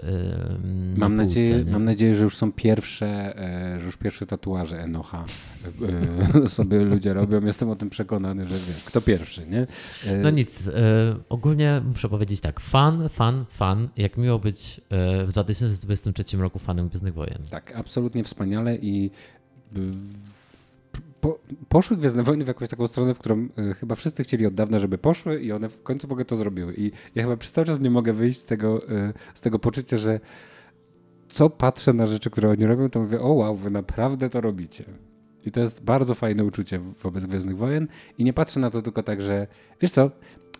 Speaker 2: na
Speaker 1: mam,
Speaker 2: półce,
Speaker 1: nadzieję,
Speaker 2: nie?
Speaker 1: mam nadzieję, że już są pierwsze, e, że już pierwsze tatuaże Enocha e, sobie ludzie robią. Jestem o tym przekonany, że wiesz, kto pierwszy, nie? E,
Speaker 2: No nic, e, ogólnie muszę powiedzieć tak, fan, fan, fan, jak miło być e, w 2023 roku fanem Gwiezdnych Wojen.
Speaker 1: Tak, absolutnie wspaniale i po, po, poszły Gwiezdne Wojny w jakąś taką stronę, w którą y, chyba wszyscy chcieli od dawna, żeby poszły i one w końcu w ogóle to zrobiły. I ja chyba przez cały czas nie mogę wyjść z tego, y, z tego poczucia, że co patrzę na rzeczy, które oni robią, to mówię, o wow, wy naprawdę to robicie. I to jest bardzo fajne uczucie wobec Gwiezdnych Wojen. I nie patrzę na to tylko tak, że wiesz co,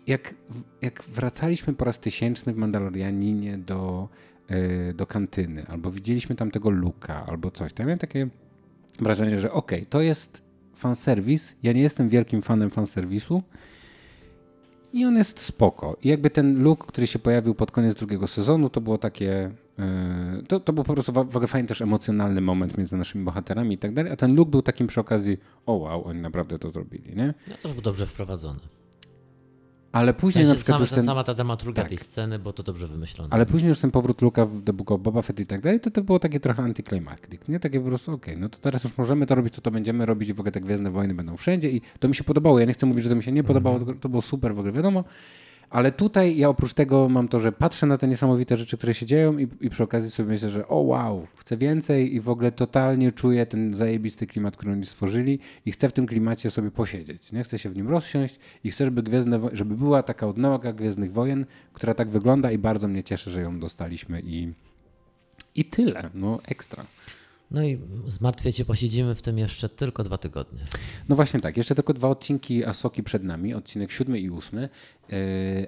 Speaker 1: jak, jak wracaliśmy po raz tysięczny w Mandalorianinie do, yy, do kantyny, albo widzieliśmy tam tego Luka, albo coś, to ja miałem takie wrażenie, że okej, okay, to jest fanserwis. Ja nie jestem wielkim fanem fanserwisu. I on jest spoko. I jakby ten look, który się pojawił pod koniec drugiego sezonu, to było takie. Yy, to, to był po prostu fajny też emocjonalny moment między naszymi bohaterami i tak dalej. A ten look był takim przy okazji, o wow, oni naprawdę to zrobili, nie?
Speaker 2: No już był dobrze wprowadzony.
Speaker 1: Ale później
Speaker 2: w sensie
Speaker 1: na przykład
Speaker 2: sama,
Speaker 1: już ten,
Speaker 2: sama ta dramaturgia
Speaker 1: tak.
Speaker 2: tej sceny, bo to dobrze wymyślone.
Speaker 1: ale później już ten powrót Luka w The Book of Boba Fett i tak dalej, to to było takie trochę anticlimactic, nie? Takie po prostu, okej, no to teraz już możemy to robić, to to będziemy robić i w ogóle te Gwiezdne Wojny będą wszędzie i to mi się podobało. Ja nie chcę mówić, że to mi się nie podobało,
Speaker 2: Mhm.
Speaker 1: tylko to było super w ogóle, wiadomo. Ale tutaj ja oprócz tego mam to, że patrzę na te niesamowite rzeczy, które się dzieją i, i przy okazji sobie myślę, że o wow, chcę więcej i w ogóle totalnie czuję ten zajebisty klimat, który oni stworzyli i chcę w tym klimacie sobie posiedzieć. Nie chcę się w nim rozsiąść i chcę, żeby, Gwiezdne, żeby była taka odnoga Gwiezdnych Wojen, która tak wygląda i bardzo mnie cieszy, że ją dostaliśmy i, i tyle. No ekstra.
Speaker 2: No i zmartwię cię, posiedzimy w tym jeszcze tylko dwa tygodnie.
Speaker 1: No właśnie tak, jeszcze tylko dwa odcinki Asoki przed nami, odcinek siódmy i ósmy, yy,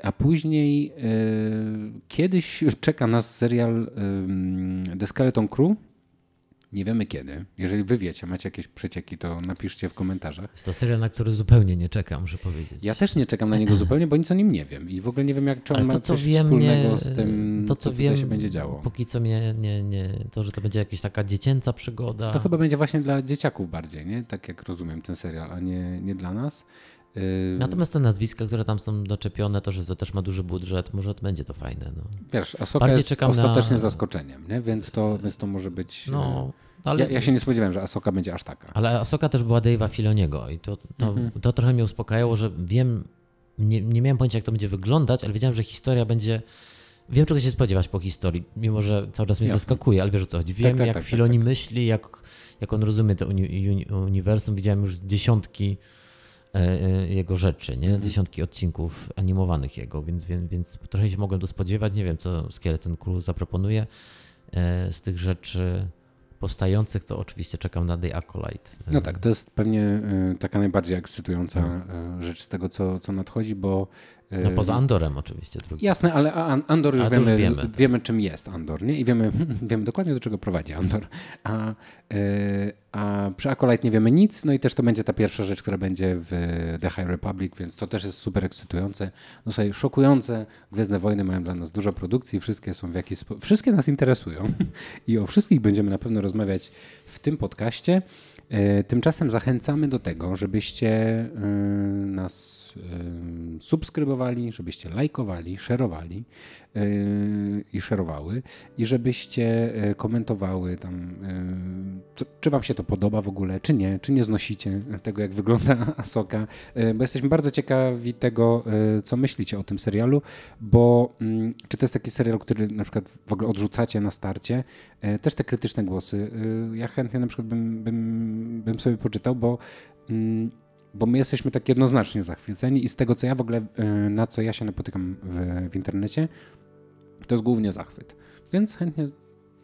Speaker 1: a później yy, kiedyś czeka nas serial The Skeleton Crew. Nie wiemy kiedy. Jeżeli wy wiecie, macie jakieś przecieki, to napiszcie w komentarzach.
Speaker 2: Jest to serial, na który zupełnie nie czekam, muszę powiedzieć.
Speaker 1: Ja też nie czekam na niego zupełnie, bo nic o nim nie wiem i w ogóle nie wiem, jak, czy on
Speaker 2: Ale
Speaker 1: ma
Speaker 2: to, co
Speaker 1: coś
Speaker 2: wiem,
Speaker 1: wspólnego
Speaker 2: nie,
Speaker 1: z tym,
Speaker 2: to, co
Speaker 1: tutaj
Speaker 2: wiem,
Speaker 1: się będzie działo.
Speaker 2: póki co mnie nie, nie, to, że to będzie jakaś taka dziecięca przygoda.
Speaker 1: To chyba będzie właśnie dla dzieciaków bardziej, nie? Tak jak rozumiem ten serial, a nie, nie dla nas. Yy,
Speaker 2: Natomiast te nazwiska, które tam są doczepione, to, że to też ma duży budżet, może to będzie to fajne. No,
Speaker 1: Wiesz, Asoka
Speaker 2: Bardziej
Speaker 1: jest
Speaker 2: czekam na-
Speaker 1: ostatecznie zaskoczeniem, nie? Więc, to, więc to może być...
Speaker 2: no
Speaker 1: e,
Speaker 2: ale,
Speaker 1: ja, ja się nie spodziewałem, że Asoka będzie aż taka.
Speaker 2: ale Asoka też była Dave'a Filoniego i to, to,
Speaker 1: Mhm.
Speaker 2: to trochę mnie uspokajało, że wiem, nie, nie miałem pojęcia, jak to będzie wyglądać, ale wiedziałem, że historia będzie... Wiem, czego się spodziewać po historii, mimo że cały czas mnie
Speaker 1: Jasne.
Speaker 2: zaskakuje, ale wiesz o co chodzi. Wiem,
Speaker 1: tak,
Speaker 2: jak
Speaker 1: tak, tak,
Speaker 2: Filoni
Speaker 1: tak.
Speaker 2: myśli, jak, jak on rozumie to uni, uni, uniwersum. Widziałem już dziesiątki jego rzeczy, nie?
Speaker 1: Mhm.
Speaker 2: Dziesiątki odcinków animowanych jego, więc, więc, więc trochę się mogłem to spodziewać. Nie wiem, co Skeleton Crew zaproponuje e, z tych rzeczy powstających, to oczywiście czekam na The Acolyte.
Speaker 1: No tak, to jest pewnie e, taka najbardziej ekscytująca e, rzecz z tego, co, co nadchodzi, bo...
Speaker 2: No poza Andorem oczywiście drugi.
Speaker 1: Jasne, ale An- Andor już
Speaker 2: to już
Speaker 1: wiemy,
Speaker 2: wiemy.
Speaker 1: wiemy. czym jest Andor, nie? I wiemy, wiemy dokładnie, do czego prowadzi Andor. A, e, a przy Acolyte nie wiemy nic, no i też to będzie ta pierwsza rzecz, która będzie w The High Republic, więc to też jest super ekscytujące. No sobie szokujące. Gwiezdne Wojny mają dla nas dużo produkcji, wszystkie są w jakiś sposób, wszystkie nas interesują i o wszystkich będziemy na pewno rozmawiać w tym podcaście. E, Tymczasem zachęcamy do tego, żebyście nas subskrybowali, żebyście lajkowali, szerowali e, i szerowały i żebyście e, komentowały tam, czy wam się to podoba w ogóle, czy nie, czy nie znosicie tego, jak wygląda Asoka, bo jesteśmy bardzo ciekawi tego, co myślicie o tym serialu, bo mm, czy to jest taki serial, który na przykład w ogóle odrzucacie na starcie, też te krytyczne głosy. Ja chętnie na przykład bym, bym, bym sobie poczytał, bo, mm, bo my jesteśmy tak jednoznacznie zachwyceni i z tego, co ja w ogóle, e, na co ja się napotykam w, w internecie, to jest głównie zachwyt. Więc chętnie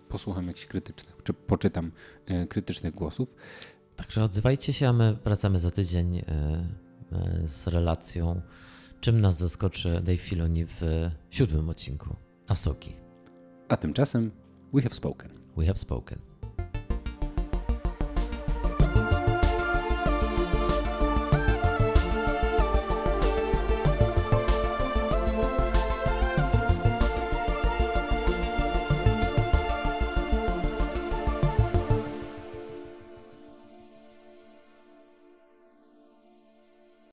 Speaker 1: posłucham jakichś krytycznych, czy poczytam e, krytycznych głosów.
Speaker 2: Także odzywajcie się, a my wracamy za tydzień e, z relacją, czym nas zaskoczy Dave Filoni w siódmym odcinku Asoki.
Speaker 1: A tymczasem we have spoken.
Speaker 2: We have spoken.